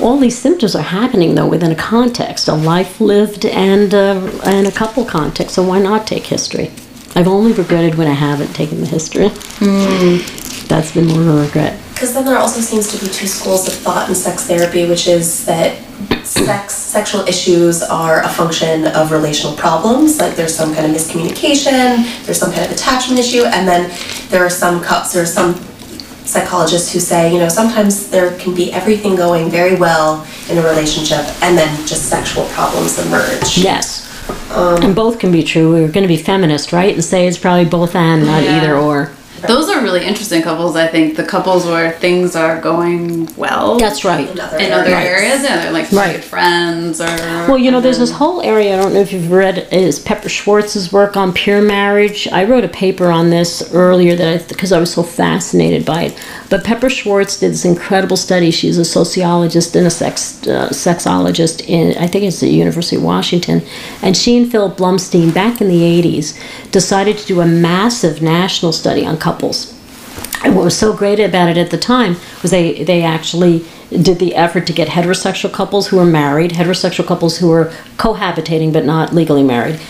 All these symptoms are happening though within a context, a life lived and uh, and a couple context. So why not take history? I've only regretted when I haven't taken the history. That's been more of a regret. Because then there also seems to be two schools of thought in sex therapy, which is that sex sexual issues are a function of relational problems, like there's some kind of miscommunication, there's some kind of attachment issue, and then there are some cups, there are some psychologists who say, you know, sometimes there can be everything going very well in a relationship, and then just sexual problems emerge. Yes. Um, and both can be true. We're going to be feminist, right? And say it's probably both and, not Yeah. either or. Those are really interesting couples. I think the couples where things are going well. That's right. In other in other areas. areas, yeah, they're like Right. good friends or. Well, you know, there's this whole area. I don't know if you've read is Pepper Schwartz's work on peer marriage. I wrote a paper on this earlier that I because I was so fascinated by it. But Pepper Schwartz did this incredible study. She's a sociologist and a sex uh, sexologist in I think it's the University of Washington, and she and Philip Blumstein back in the 80s decided to do a massive national study on couples. And what was so great about it at the time was they, they actually did the effort to get heterosexual couples who were married, heterosexual couples who were cohabitating but not legally married,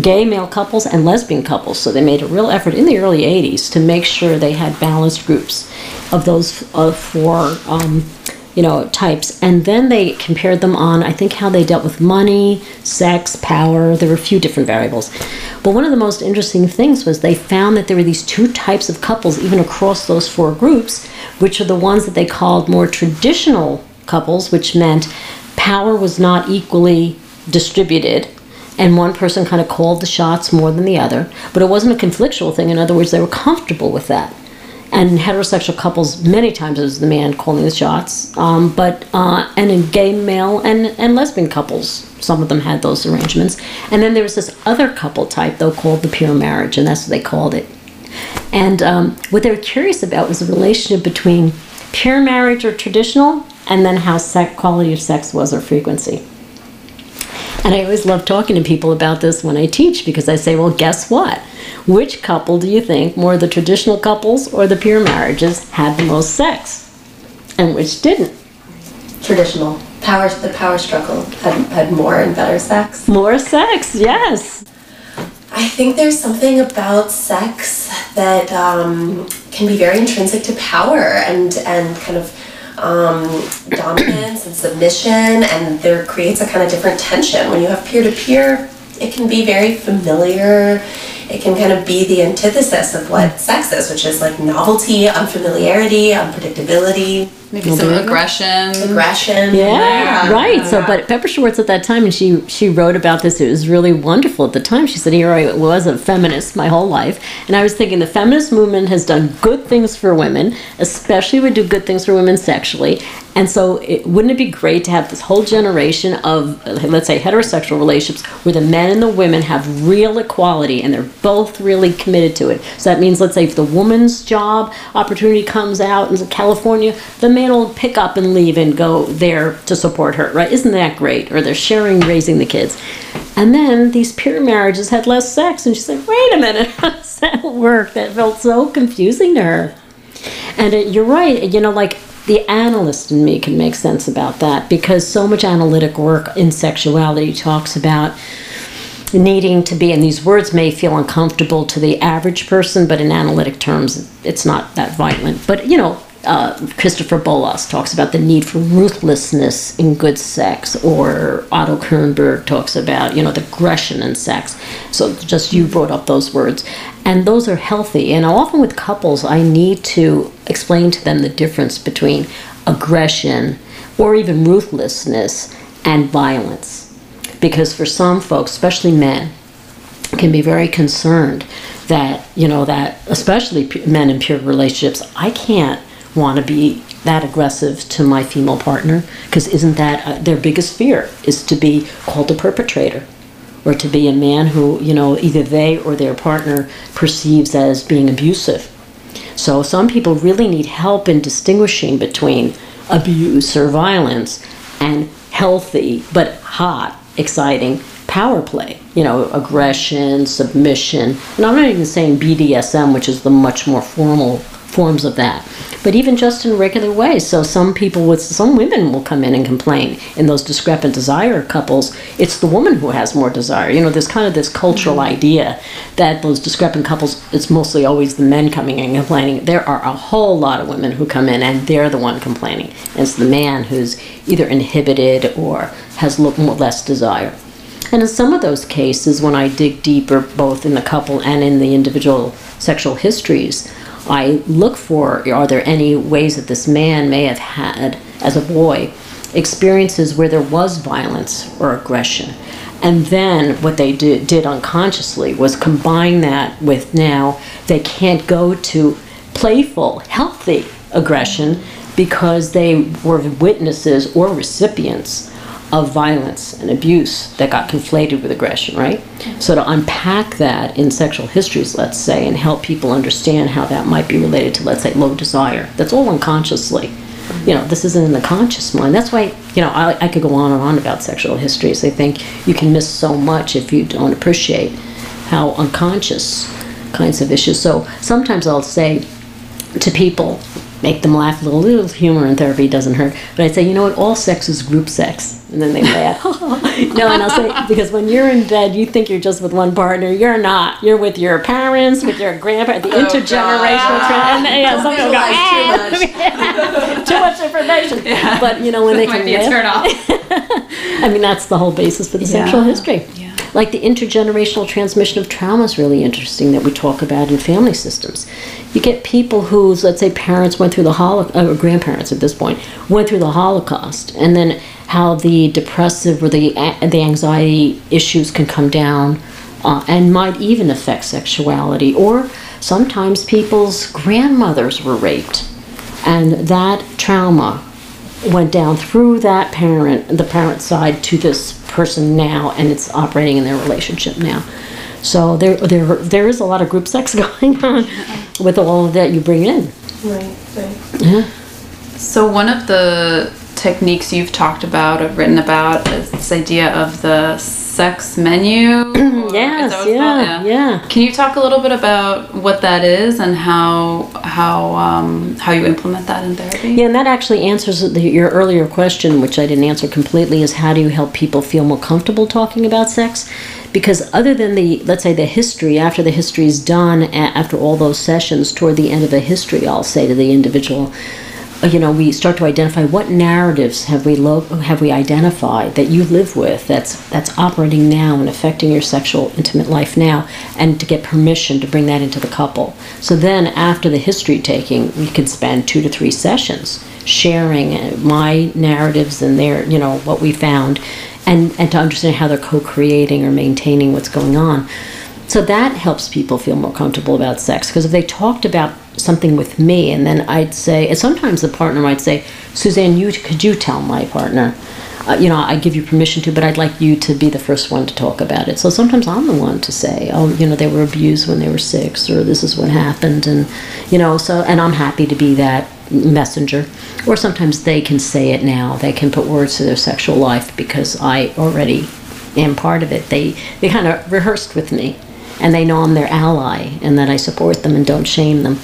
gay male couples, and lesbian couples. So they made a real effort in the early 80s to make sure they had balanced groups of those uh, four um, you know, types. And then they compared them on, I think, how they dealt with money, sex, power. There were a few different variables. But one of the most interesting things was they found that there were these two types of couples, even across those four groups, which are the ones that they called more traditional couples, which meant power was not equally distributed. And one person kind of called the shots more than the other, but it wasn't a conflictual thing. In other words, they were comfortable with that and heterosexual couples many times it was the man calling the shots. Um, but uh, and in gay male and, and lesbian couples some of them had those arrangements. And then there was this other couple type though called the peer marriage and that's what they called it. And um, what they were curious about was the relationship between peer marriage or traditional and then how sex, quality of sex was or frequency. And I always love talking to people about this when I teach because I say, well, guess what? Which couple do you think, more the traditional couples or the peer marriages, had the most sex? And which didn't? Traditional power, the power struggle had, had more and better sex. More sex, yes. I think there's something about sex that um, can be very intrinsic to power and and kind of um, dominance and submission, and there creates a kind of different tension when you have peer to peer. It can be very familiar. It can kind of be the antithesis of what sex is, which is like novelty, unfamiliarity, unpredictability, maybe some aggression. aggression. Yeah, right. So, but Pepper Schwartz at that time, and she she wrote about this. It was really wonderful at the time. She said, "Here I was a feminist my whole life, and I was thinking the feminist movement has done good things for women, especially would do good things for women sexually. And so, it, wouldn't it be great to have this whole generation of, uh, let's say, heterosexual relationships where the men and the women have real equality and they're both really committed to it? So that means, let's say, if the woman's job opportunity comes out in California, the man will pick up and leave and go there to support her, right? Isn't that great? Or they're sharing raising the kids. And then these peer marriages had less sex, and she's like, wait a minute, *laughs* how does that work? That felt so confusing to her. And it, you're right, you know, like the analyst in me can make sense about that because so much analytic work in sexuality talks about needing to be, and these words may feel uncomfortable to the average person, but in analytic terms, it's not that violent. But, you know, uh, Christopher Bollas talks about the need for ruthlessness in good sex, or Otto Kernberg talks about, you know, the aggression in sex. So just you brought up those words. And those are healthy. And often with couples, I need to explain to them the difference between aggression or even ruthlessness and violence. Because for some folks, especially men, can be very concerned that you know that especially men in peer relationships i can't want to be that aggressive to my female partner because isn't that uh, their biggest fear is to be called a perpetrator or to be a man who you know either they or their partner perceives as being abusive so some people really need help in distinguishing between abuse or violence and healthy but hot exciting power play, you know, aggression, submission. And I'm not even saying BDSM, which is the much more formal forms of that, but even just in regular ways. So some people with some women will come in and complain in those discrepant desire couples. It's the woman who has more desire. You know, there's kind of this cultural mm-hmm. idea that those discrepant couples, it's mostly always the men coming in and complaining. There are a whole lot of women who come in and they're the one complaining. And it's the man who's either inhibited or has less desire. And in some of those cases, when I dig deeper, both in the couple and in the individual sexual histories, I look for are there any ways that this man may have had, as a boy, experiences where there was violence or aggression. And then what they did, did unconsciously was combine that with now they can't go to playful, healthy aggression because they were witnesses or recipients of violence and abuse that got conflated with aggression, right? So to unpack that in sexual histories, let's say, and help people understand how that might be related to, let's say, low desire. That's all unconsciously. You know, this isn't in the conscious mind. That's why, you know, I, I could go on and on about sexual histories. I think you can miss so much if you don't appreciate how unconscious kinds of issues. So sometimes I'll say to people, make them laugh a little, little humor in therapy doesn't hurt. But I'd say, you know what, all sex is group sex and then they laugh. *laughs* no, and I'll say because when you're in bed, you think you're just with one partner. You're not. You're with your parents, with your grandparents, the *laughs* oh, intergenerational. Trend, and yeah, *laughs* some people go, ah, too much information. Yeah. But you know when they can be turn off. I mean that's the whole basis for the yeah. sexual history. Yeah. Like the intergenerational transmission of trauma is really interesting that we talk about in family systems. You get people whose, let's say, parents went through the Holocaust, or grandparents at this point, went through the Holocaust, and then how the depressive or the the anxiety issues can come down uh, and might even affect sexuality. Or sometimes people's grandmothers were raped, and that trauma went down through that parent, the parent side, to this person now, and it's operating in their relationship now. So there, there, there is a lot of group sex *laughs* going on with all of that you bring in. Right. Right. Yeah. So one of the techniques you've talked about or written about is this idea of the sex menu. *clears throat* yes, yeah, yeah, yeah. Can you talk a little bit about what that is and how how um, how you implement that in therapy? Yeah, and that actually answers the, your earlier question, which I didn't answer completely. Is how do you help people feel more comfortable talking about sex? Because other than the let's say the history, after the history is done, after all those sessions, toward the end of the history, I'll say to the individual you know, we start to identify what narratives have we lo- have we identified that you live with that's that's operating now and affecting your sexual intimate life now, and to get permission to bring that into the couple. So then, after the history taking, we could spend two to three sessions sharing uh, my narratives and their, you know, what we found, and and to understand how they're co-creating or maintaining what's going on. So that helps people feel more comfortable about sex because if they talked about something with me and then I'd say, and sometimes the partner might say, Suzanne, you could you tell my partner? Uh, you know, I give you permission to, but I'd like you to be the first one to talk about it. So sometimes I'm the one to say, oh, you know, they were abused when they were six, or this is what happened, and you know, so and I'm happy to be that messenger. Or sometimes they can say it now. They can put words to their sexual life because I already am part of it. They they kind of rehearsed with me and they know I'm their ally and that I support them and don't shame them.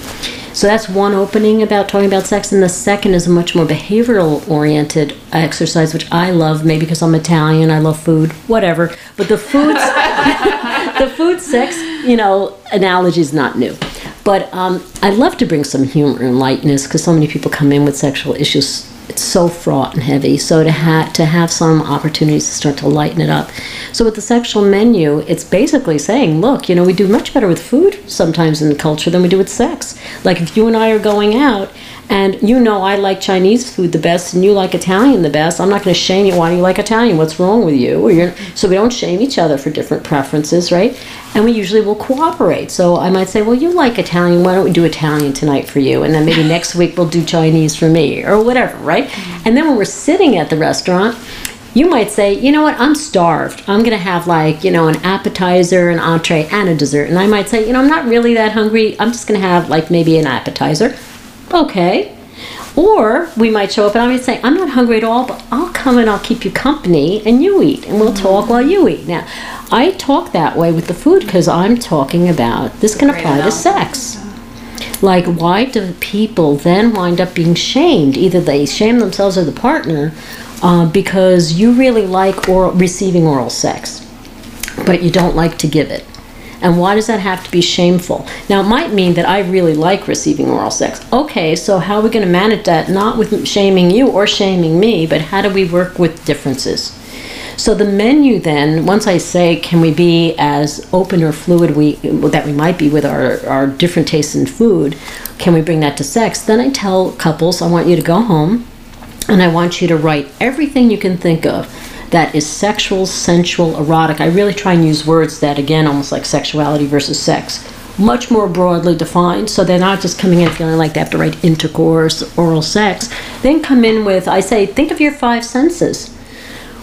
So that's one opening about talking about sex, and the second is a much more behavioral oriented exercise, which I love, maybe because I'm Italian, I love food, whatever. But the food, *laughs* the food sex, you know, analogy is not new. But um, I love to bring some humor and lightness because so many people come in with sexual issues it's so fraught and heavy. So to have to have some opportunities to start to lighten it up. So with the sexual menu, it's basically saying, look, you know, we do much better with food sometimes in the culture than we do with sex. Like if you and I are going out and you know I like Chinese food the best and you like Italian the best, I'm not going to shame you. Why do you like Italian? What's wrong with you? So we don't shame each other for different preferences, right? And we usually will cooperate. So I might say, well, you like Italian. Why don't we do Italian tonight for you? And then maybe next week we'll do Chinese for me or whatever, right? And then when we're sitting at the restaurant, you might say, you know what, I'm starved. I'm going to have like, you know, an appetizer, an entree, and a dessert. And I might say, you know, I'm not really that hungry. I'm just going to have like maybe an appetizer okay. Or we might show up and I might say, I'm not hungry at all, but I'll come and I'll keep you company and you eat and we'll talk while you eat. Now, I talk that way with the food because I'm talking about this can apply to sex. Like, why do people then wind up being shamed? Either they shame themselves or the partner uh, because you really like oral, receiving oral sex, but you don't like to give it. And why does that have to be shameful? Now, it might mean that I really like receiving oral sex. Okay, so how are we going to manage that? Not with shaming you or shaming me, but how do we work with differences? So the menu then, once I say, can we be as open or fluid we that we might be with our, our different tastes in food, can we bring that to sex? Then I tell couples, I want you to go home and I want you to write everything you can think of that is sexual, sensual, erotic. I really try and use words that, again, almost like sexuality versus sex, much more broadly defined. So they're not just coming in feeling like they have to write intercourse, oral sex. Then come in with, I say, think of your five senses.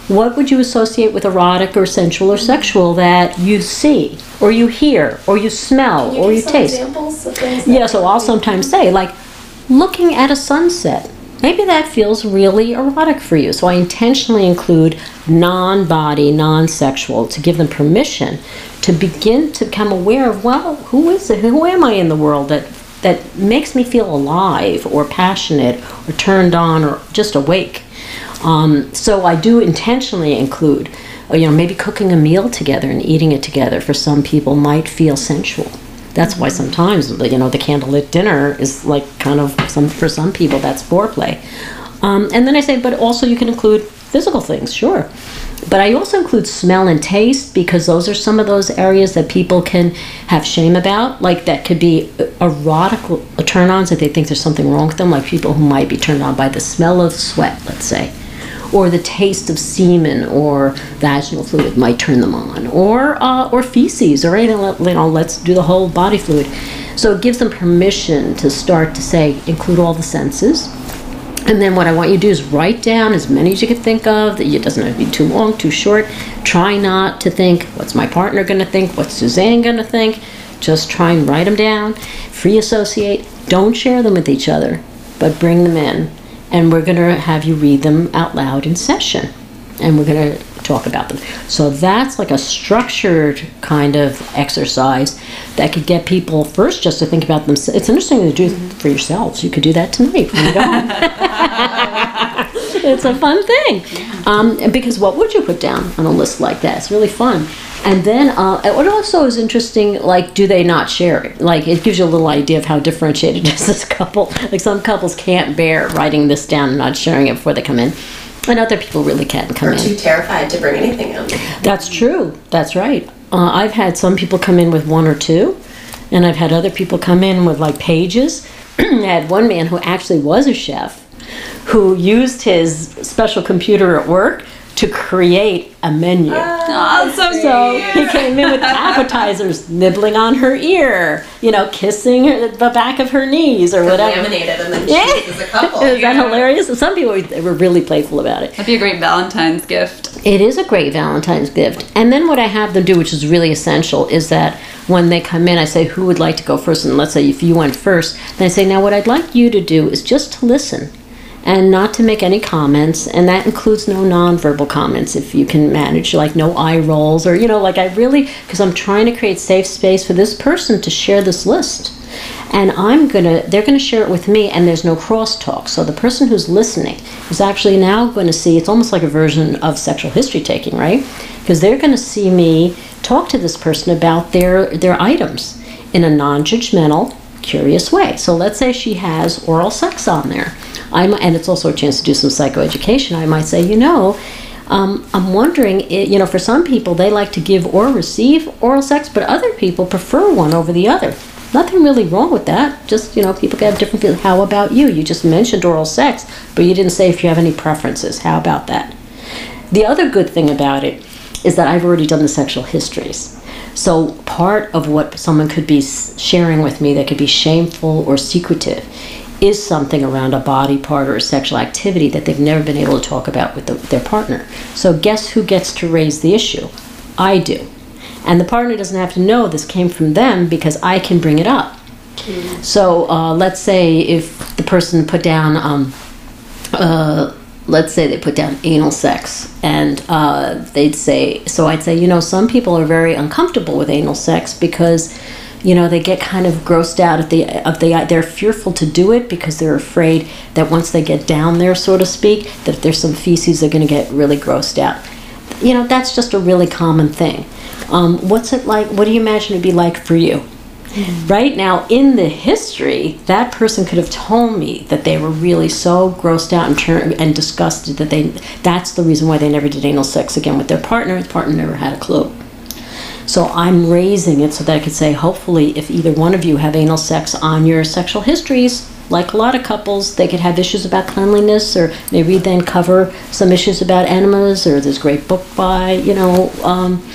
What would you associate with erotic or sensual or sexual that you see, or you hear, or you smell, or you taste? Examples of things Yeah, so I'll sometimes say, like, looking at a sunset. Maybe that feels really erotic for you. So I intentionally include non body, non sexual to give them permission to begin to become aware of, well, who is it? Who am I in the world that, that makes me feel alive or passionate or turned on or just awake? Um, so I do intentionally include, uh, you know, maybe cooking a meal together and eating it together for some people might feel sensual. That's why sometimes, you know, the candlelit dinner is like kind of some for some people that's foreplay. Um, and then I say, but also you can include physical things, sure. But I also include smell and taste because those are some of those areas that people can have shame about. Like that could be erotic turn ons that they think there's something wrong with them, like people who might be turned on by the smell of sweat, let's say or the taste of semen or vaginal fluid might turn them on, or uh, or feces, or anything, you know, let's do the whole body fluid. So it gives them permission to start to say include all the senses. And then what I want you to do is write down as many as you can think of. That it doesn't have to be too long, too short. Try not to think, what's my partner going to think? What's Suzanne going to think? Just try and write them down. Free associate. Don't share them with each other, but bring them in and we're going to have you read them out loud in session and we're going to talk about them. So that's like a structured kind of exercise that could get people first just to think about them it's interesting to do for yourselves. You could do that tonight when you go home. *laughs* It's a fun thing. Um, because what would you put down on a list like that? It's really fun. And then uh, what also is interesting like do they not share it? Like it gives you a little idea of how differentiated is *laughs* this couple like some couples can't bear writing this down and not sharing it before they come in and other people really can't come Or in too terrified to bring anything in. that's true. That's right. Uh, I've had some people come in with one or two, and I've had other people come in with like pages. *clears throat* I had one man who actually was a chef who used his special computer at work to create a menu. Oh, so So he came in with appetizers, *laughs* nibbling on her ear, you know, kissing her, the back of her knees or whatever. Laminated and then Yeah. chooses a couple. *laughs* Is that hilarious? Some people they were really playful about it. That'd be a great Valentine's gift. It is a great Valentine's gift. And then what I have them do, which is really essential, is that when they come in, I say, Who would like to go first? And let's say if you went first, then I say, Now, what I'd like you to do is just to listen and not to make any comments. And that includes no nonverbal comments if you can manage, like no eye rolls or, you know, like I really, because I'm trying to create safe space for this person to share this list and I'm gonna they're gonna share it with me and there's no crosstalk. So the person who's listening is actually now going to see it's almost like a version of sexual history taking, right? Because they're gonna see me talk to this person about their their items in a non-judgmental, curious way. So let's say she has oral sex on there. I'm, and it's also a chance to do some psychoeducation. I might say, you know, um, I'm wondering, i- you know, for some people they like to give or receive oral sex, but other people prefer one over the other. Nothing really wrong with that. Just, you know, people can have different feelings. How about you? You just mentioned oral sex, but you didn't say if you have any preferences. How about that? The other good thing about it is that I've already done the sexual histories. So part of what someone could be sharing with me that could be shameful or secretive is something around a body part or a sexual activity that they've never been able to talk about with the, their partner. So guess who gets to raise the issue? I do. And the partner doesn't have to know this came from them because I can bring it up. So uh, let's say if the person put down, um, uh, let's say they put down anal sex, and uh, they'd say, so I'd say, you know, some people are very uncomfortable with anal sex because you know they get kind of grossed out if the if they they're fearful to do it because they're afraid that once they get down there so to speak that if there's some feces they're going to get really grossed out. You know that's just a really common thing. Um, what's it like what do you imagine it'd be like for you? Right now in the history that person could have told me that they were really so grossed out and, tur- and disgusted that they that's the reason why they never did anal sex again with their partner. The partner never had a clue so I'm raising it so that I could say, hopefully, if either one of you have anal sex on your sexual histories, like a lot of couples, they could have issues about cleanliness, or maybe then cover some issues about enemas, or this great book by, you know, um,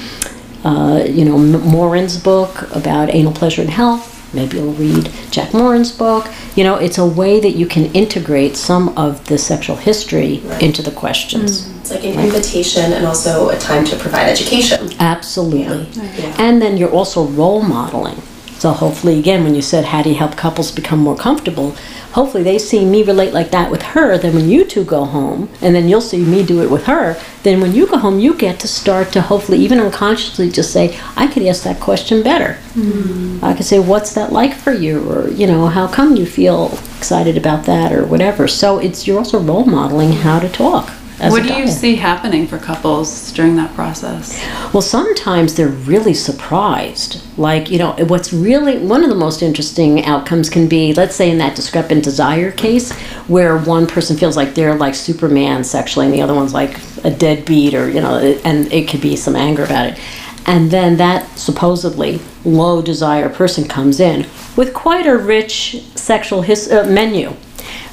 uh, you know, Morin's book about anal pleasure and health. Maybe you'll read Jack Morin's book. You know, it's a way that you can integrate some of the sexual history Right. into the questions. Mm-hmm. It's like an invitation and also a time to provide education. Absolutely. Yeah. And then you're also role modeling. So hopefully, again, when you said how do you help couples become more comfortable, hopefully they see me relate like that with her. Then when you two go home, and then you'll see me do it with her. Then when you go home, you get to start to hopefully even unconsciously just say, I could ask that question better. Mm-hmm. I could say, what's that like for you, or you know, how come you feel excited about that, or whatever. So it's you're also role modeling how to talk. What do you see happening for couples during that process? Well, sometimes they're really surprised. Like, you know, what's really one of the most interesting outcomes can be, let's say, in that discrepant desire case, where one person feels like they're like Superman sexually and the other one's like a deadbeat, or, you know, and it could be some anger about it. And then that supposedly low desire person comes in with quite a rich sexual his, uh, menu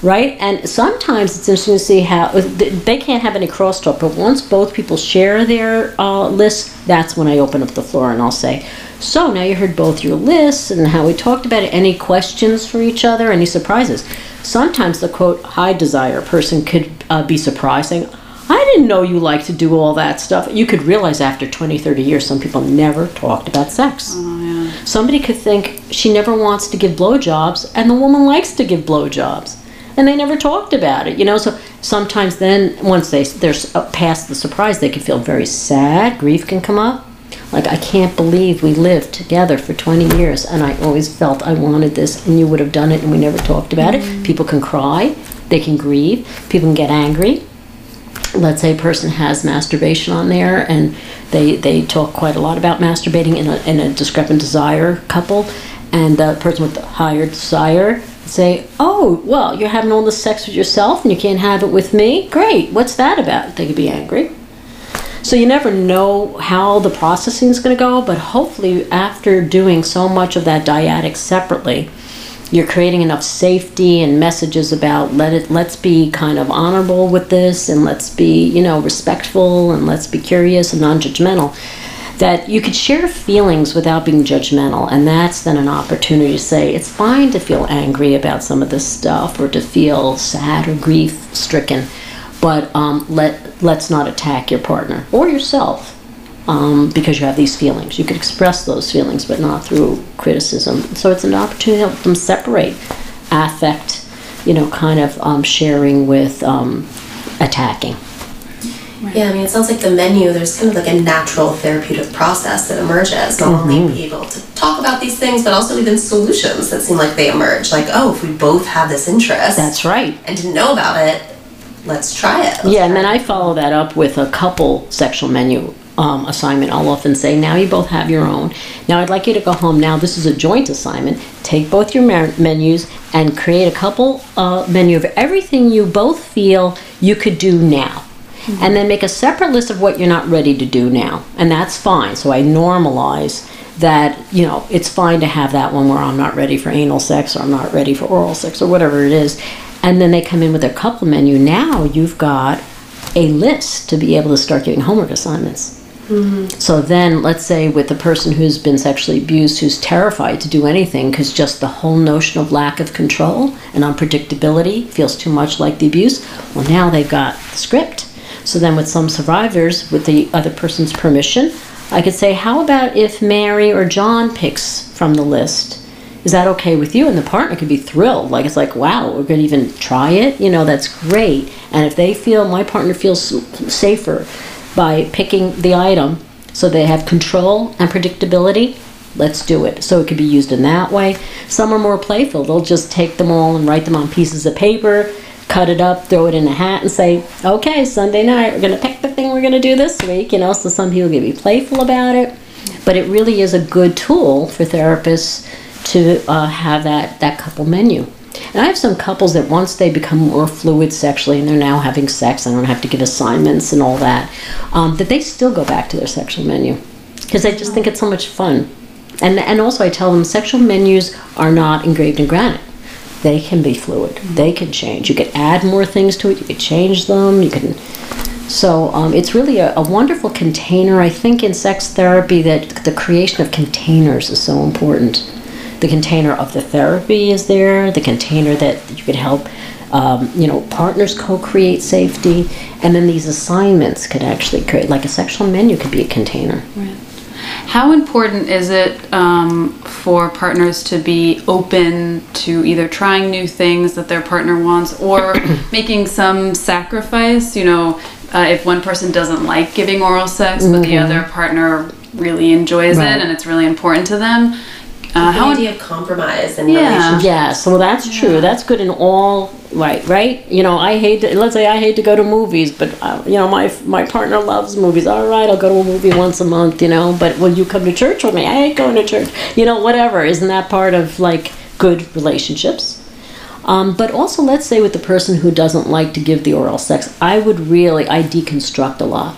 right? And sometimes it's interesting to see how they can't have any crosstalk, but once both people share their uh, lists, that's when I open up the floor and I'll say, "So now you heard both your lists and how we talked about it. Any questions for each other? Any surprises?" Sometimes the quote high desire person could uh, be surprising. I didn't know you like to do all that stuff. You could realize after 20, 30 years, some people never talked about sex. Oh yeah. Somebody could think she never wants to give blowjobs, and the woman likes to give blowjobs, and they never talked about it. You know, so sometimes then once they they're uh, past the surprise, they can feel very sad. Grief can come up. Like I can't believe we lived together for 20 years, and I always felt I wanted this, and you would have done it, and we never talked about it. People can cry, they can grieve, people can get angry let's say a person has masturbation on there and they, they talk quite a lot about masturbating in a, in a discrepant desire couple and the person with the higher desire say oh well you're having all this sex with yourself and you can't have it with me? Great. What's that about? They could be angry. So you never know how the processing is going to go but hopefully after doing so much of that dyadic separately you're creating enough safety and messages about let it let's be kind of honorable with this and let's be you know respectful and let's be curious and non-judgmental that you could share feelings without being judgmental and that's then an opportunity to say it's fine to feel angry about some of this stuff or to feel sad or grief stricken but um, let let's not attack your partner or yourself um, because you have these feelings. You could express those feelings, but not through criticism. So it's an opportunity to help them separate affect, you know, kind of um, sharing with um, attacking. Yeah, I mean, it sounds like the menu, there's kind of like a natural therapeutic process that emerges. Not only be able to talk about these things, but also even solutions that seem like they emerge. Like, oh, if we both have this interest That's right. and didn't know about it, let's try it. Let's Yeah, and try then it. I follow that up with a couple sexual menu um, assignment. I'll often say, now you both have your own. Now I'd like you to go home. Now this is a joint assignment. Take both your mer- menus and create a couple uh, menu of everything you both feel you could do now. And then make a separate list of what you're not ready to do now. And that's fine. So I normalize that, you know, it's fine to have that one where I'm not ready for anal sex or I'm not ready for oral sex or whatever it is. And then they come in with their couple menu. Now you've got a list to be able to start giving homework assignments. Mm-hmm. So then, let's say with the person who's been sexually abused, who's terrified to do anything because just the whole notion of lack of control and unpredictability feels too much like the abuse, well, now they've got the script. So then, with some survivors, with the other person's permission, I could say, How about if Mary or John picks from the list? Is that okay with you? And the partner could be thrilled. Like, it's like, wow, we're going to even try it. You know, that's great. And if they feel, my partner feels safer by picking the item so they have control and predictability, let's do it. So it could be used in that way. Some are more playful. They'll just take them all and write them on pieces of paper, cut it up, throw it in a hat, and say, okay, Sunday night, we're going to pick the thing we're going to do this week. You know, so some people can be playful about it. But it really is a good tool for therapists to uh, have that, that couple menu. And I have some couples that once they become more fluid sexually and they're now having sex, I don't have to give assignments and all that, um, that they still go back to their sexual menu because they just think it's so much fun. And, and also, I tell them sexual menus are not engraved in granite. They can be fluid. They can change. You can add more things to it. You can change them. You can. So um, it's really a, a wonderful container. I think in sex therapy that the creation of containers is so important. The container of the therapy is there. The container that you could help. Um, you know, partners co-create safety, and then these assignments could actually create, like a sexual menu, could be a container. How important is it um, for partners to be open to either trying new things that their partner wants or *coughs* making some sacrifice? You know, uh, if one person doesn't like giving oral sex, but the other partner really enjoys Right. it and it's really important to them. Uh, the how idea of compromise and Yeah. relationship. Yeah, so that's true. That's good in all right, right? You know, I hate to, let's say I hate to go to movies, but uh, you know, my my partner loves movies. All right, I'll go to a movie once a month, you know, but will you come to church with me? I hate going to church. You know, whatever. Isn't that part of like good relationships? Um, but also, let's say with the person who doesn't like to give the oral sex, I would really, I deconstruct a lot.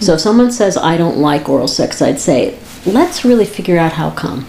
So if someone says, I don't like oral sex, I'd say, let's really figure out how come.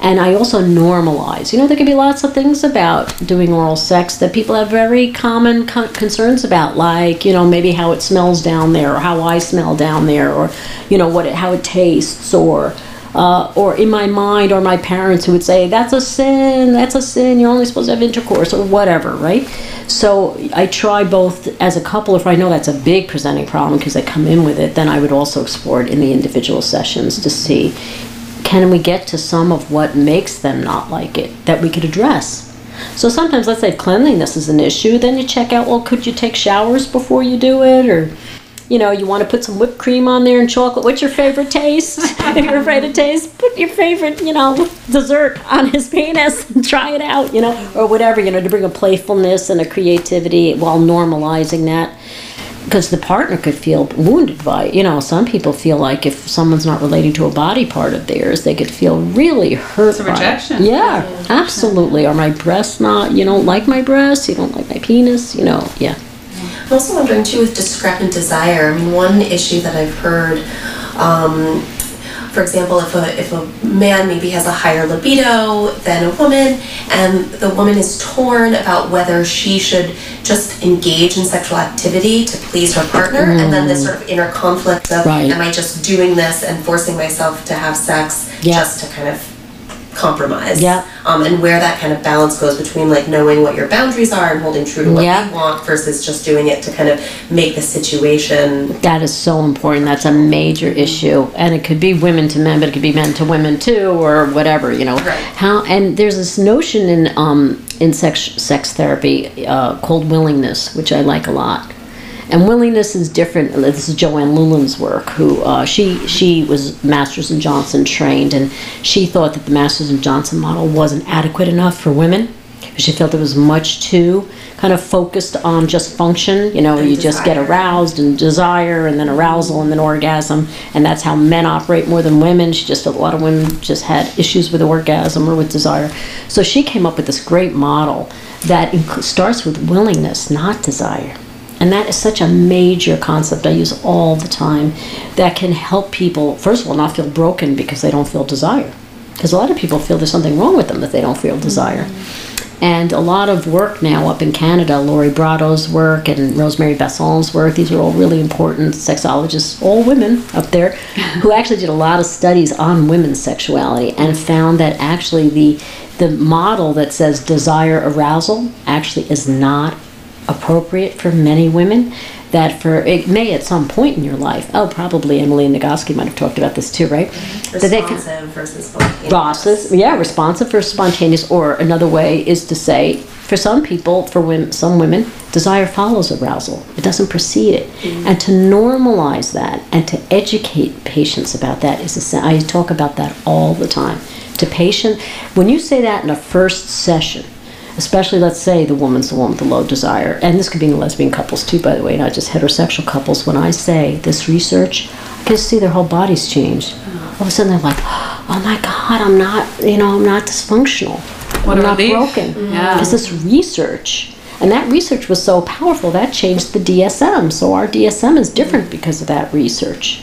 And I also normalize. You know, there can be lots of things about doing oral sex that people have very common con- concerns about, like you know maybe how it smells down there, or how I smell down there, or you know what it, how it tastes, or uh, or in my mind, or my parents who would say that's a sin, that's a sin. You're only supposed to have intercourse, or whatever, right? So I try both as a couple. If I know that's a big presenting problem because they come in with it, then I would also explore it in the individual sessions to see can we get to some of what makes them not like it that we could address? So sometimes, let's say cleanliness is an issue, then you check out, well, could you take showers before you do it? Or, you know, you want to put some whipped cream on there and chocolate. What's your favorite taste? *laughs* if you're afraid of taste, put your favorite, you know, dessert on his penis and try it out, you know, or whatever, you know, to bring a playfulness and a creativity while normalizing that because the partner could feel wounded by it. You know, some people feel like if someone's not relating to a body part of theirs, they could feel really hurt. It's a by it. rejection. Yeah, absolutely. Are my breasts not? You don't like my breasts. You don't like my penis. You know, yeah. I'm also wondering too with discrepant desire. I mean, one issue that I've heard, um, for example, if a if a man maybe has a higher libido than a woman, and the woman is torn about whether she should just engage in sexual activity to please her partner, and then this sort of inner conflict of Right. am I just doing this and forcing myself to have sex Yeah. just to kind of compromise Yeah. um, and where that kind of balance goes between like knowing what your boundaries are and holding true to what Yeah. you want versus just doing it to kind of make the situation That is so important. That's a major issue, and it could be women to men, but it could be men to women too, or whatever. You know Right. how. And there's this notion in um, in sex sex therapy uh, called willingness, which I like a lot. And willingness is different. This is JoAnn Loulan's work. Who uh, she she was Masters and Johnson trained, and she thought that the Masters and Johnson model wasn't adequate enough for women. She felt it was much too kind of focused on just function. You know, you just get aroused and desire, and then arousal, and then orgasm, and that's how men operate more than women. She just felt a lot of women just had issues with orgasm or with desire. So she came up with this great model that starts with willingness, not desire. And that is such a major concept I use all the time that can help people, first of all, not feel broken because they don't feel desire. Because a lot of people feel there's something wrong with them that they don't feel desire. And a lot of work now up in Canada, Lori Brotto's work and Rosemary Basson's work, these are all really important sexologists, all women up there, *laughs* who actually did a lot of studies on women's sexuality and found that actually the, the model that says desire arousal actually is not appropriate for many women that for it may at some point in your life. Oh, probably Emily Nagoski might have talked about this too, right? That they can- Responsive versus spontaneous. Bosses, yeah, responsive versus spontaneous. Or another way is to say, for some people, for women, some women, desire follows arousal. It doesn't precede it. Mm-hmm. And to normalize that and to educate patients about that is, essen- I talk about that all the time. To patient, when you say that in a first session, especially let's say the woman's the one with the low desire, and this could be in lesbian couples too, by the way, not just heterosexual couples. When I say this research, I can see their whole bodies changed. All of a sudden they're like, oh my God, I'm not, you know, I'm not dysfunctional. What I'm not relief. broken. Yeah. Because this research, and that research was so powerful, that changed the DSM. So our DSM is different because of that research.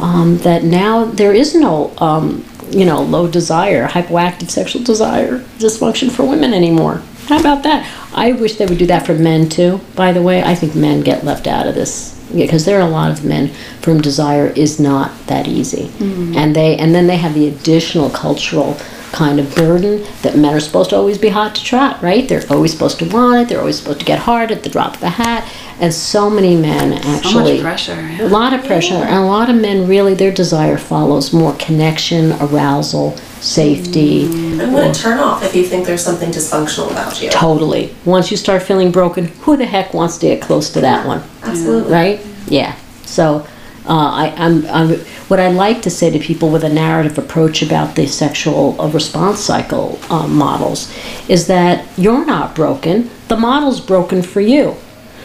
Um, that now there is no, um, you know, low desire, hypoactive sexual desire, dysfunction for women anymore. How about that? I wish they would do that for men too. By the way, I think men get left out of this because there are a lot of men for whom desire is not that easy, mm-hmm. and they and then they have the additional cultural kind of burden that men are supposed to always be hot to trot, right? They're always supposed to want it. They're always supposed to get hard at the drop of a hat, and so many men So actually much pressure. a lot of pressure and a lot of men really their desire follows more connection arousal safety And what a turn off if you think there's something dysfunctional about you. totally once you start feeling broken who the heck wants to get close to that one Absolutely. right yeah so uh, I, I'm, I'm what I like to say to people with a narrative approach about the sexual uh, response cycle uh, models is that you're not broken. The model's broken for you.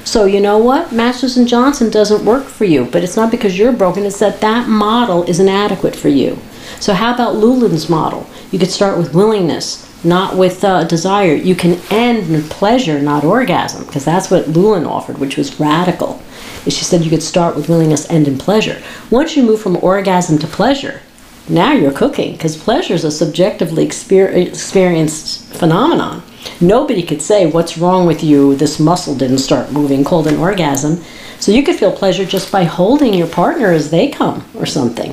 So you know what? Masters and Johnson doesn't work for you, but it's not because you're broken. It's that that model is inadequate for you. So how about Loulan's model? You could start with willingness, not with uh, desire. You can end in pleasure, not orgasm, because that's what Lulin offered, which was radical. She said you could start with willingness, end in pleasure. Once you move from orgasm to pleasure, now you're cooking, because pleasure is a subjectively exper- experienced phenomenon. Nobody could say what's wrong with you. This muscle didn't start moving, called an orgasm. So you could feel pleasure just by holding your partner as they come, or something.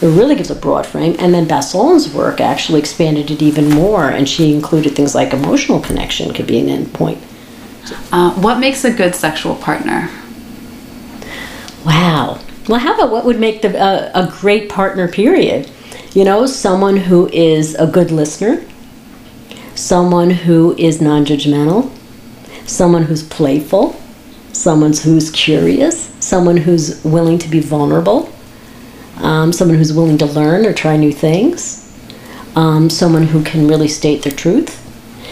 It really gives a broad frame. And then Bassolin's work actually expanded it even more, and she included things like emotional connection could be an endpoint. Uh, what makes a good sexual partner? Wow. Well, how about what would make the, uh, a great partner, period? You know, someone who is a good listener, someone who is non judgmental, someone who's playful, someone who's curious, someone who's willing to be vulnerable, um, someone who's willing to learn or try new things, um, someone who can really state their truth.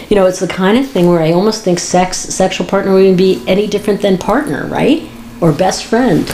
You know, it's the kind of thing where I almost think sex, sexual partner wouldn't be any different than partner, right? Or best friend.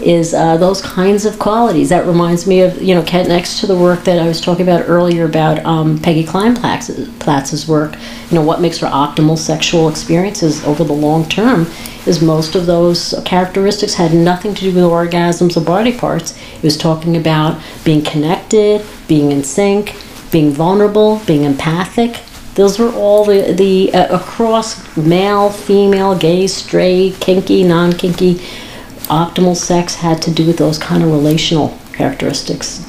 Is uh, those kinds of qualities. That reminds me of, you know, next to the work that I was talking about earlier about um, Peggy Kleinplatz's Platz's work, you know, what makes for optimal sexual experiences over the long term is most of those characteristics had nothing to do with orgasms or body parts. It was talking about being connected, being in sync, being vulnerable, being empathic. Those were all the, the uh, across male, female, gay, straight, kinky, non kinky. Optimal sex had to do with those kind of relational characteristics.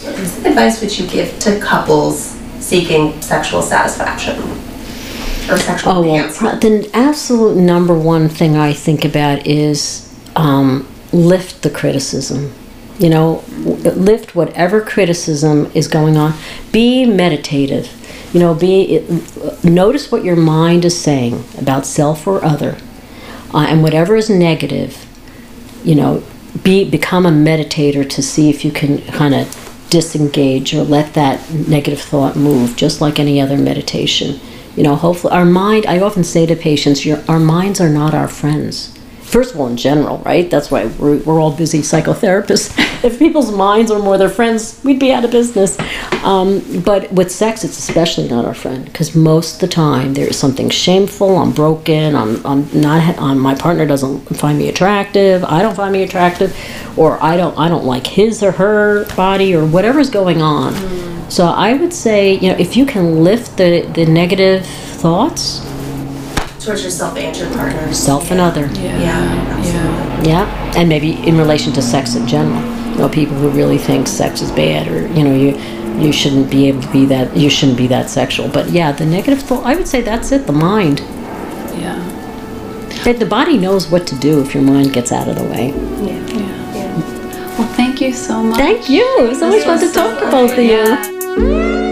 What's the advice would you give to couples seeking sexual satisfaction or sexual Oh, well, the absolute number one thing I think about is um, lift the criticism. You know, lift whatever criticism is going on. Be meditative. You know, be notice what your mind is saying about self or other, uh, and whatever is negative. You know, be become a meditator to see if you can kind of disengage or let that negative thought move, just like any other meditation. You know, hopefully, our mind. I often say to patients, your, our minds are not our friends. First of all, in general, right? That's why we're, we're all busy psychotherapists. *laughs* if people's minds were more their friends, we'd be out of business. Um, but with sex, it's especially not our friend because most of the time there is something shameful. I'm broken. I'm, I'm not. Um, my partner doesn't find me attractive. I don't find me attractive, or I don't. I don't like his or her body or whatever's going on. So I would say, you know, if you can lift the the negative thoughts, Towards yourself and your partner. self and other. Yeah. Yeah, absolutely. Yeah, and maybe in relation to sex in general. You know, people who really think sex is bad, or you know, you you shouldn't be able to be that. You shouldn't be that sexual. But yeah, the negative thought. I would say that's it. The mind. Yeah. The body knows what to do if your mind gets out of the way. Yeah. yeah. yeah. Well, thank you so much. Thank you. It was always fun to so talk to both of great. you.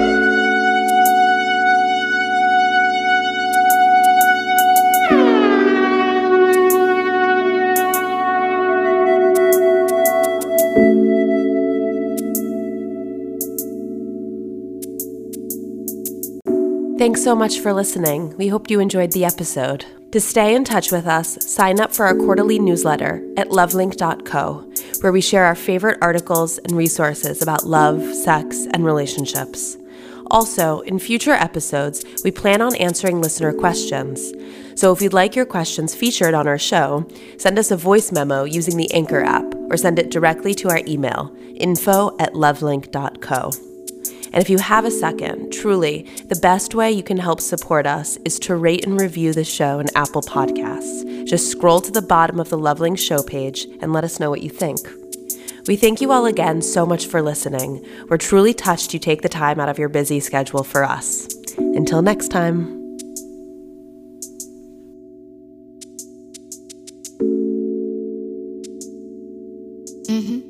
Thanks so much for listening. We hope you enjoyed the episode. To stay in touch with us, sign up for our quarterly newsletter at lovelink.co, where we share our favorite articles and resources about love, sex, and relationships. Also, in future episodes, we plan on answering listener questions. So if you'd like your questions featured on our show, send us a voice memo using the Anchor app or send it directly to our email, info at lovelink.co. And if you have a second, truly, the best way you can help support us is to rate and review the show in Apple Podcasts. Just scroll to the bottom of the Lovelink Show page and let us know what you think. We thank you all again so much for listening. We're truly touched you take the time out of your busy schedule for us. Until next time. Mm-hmm.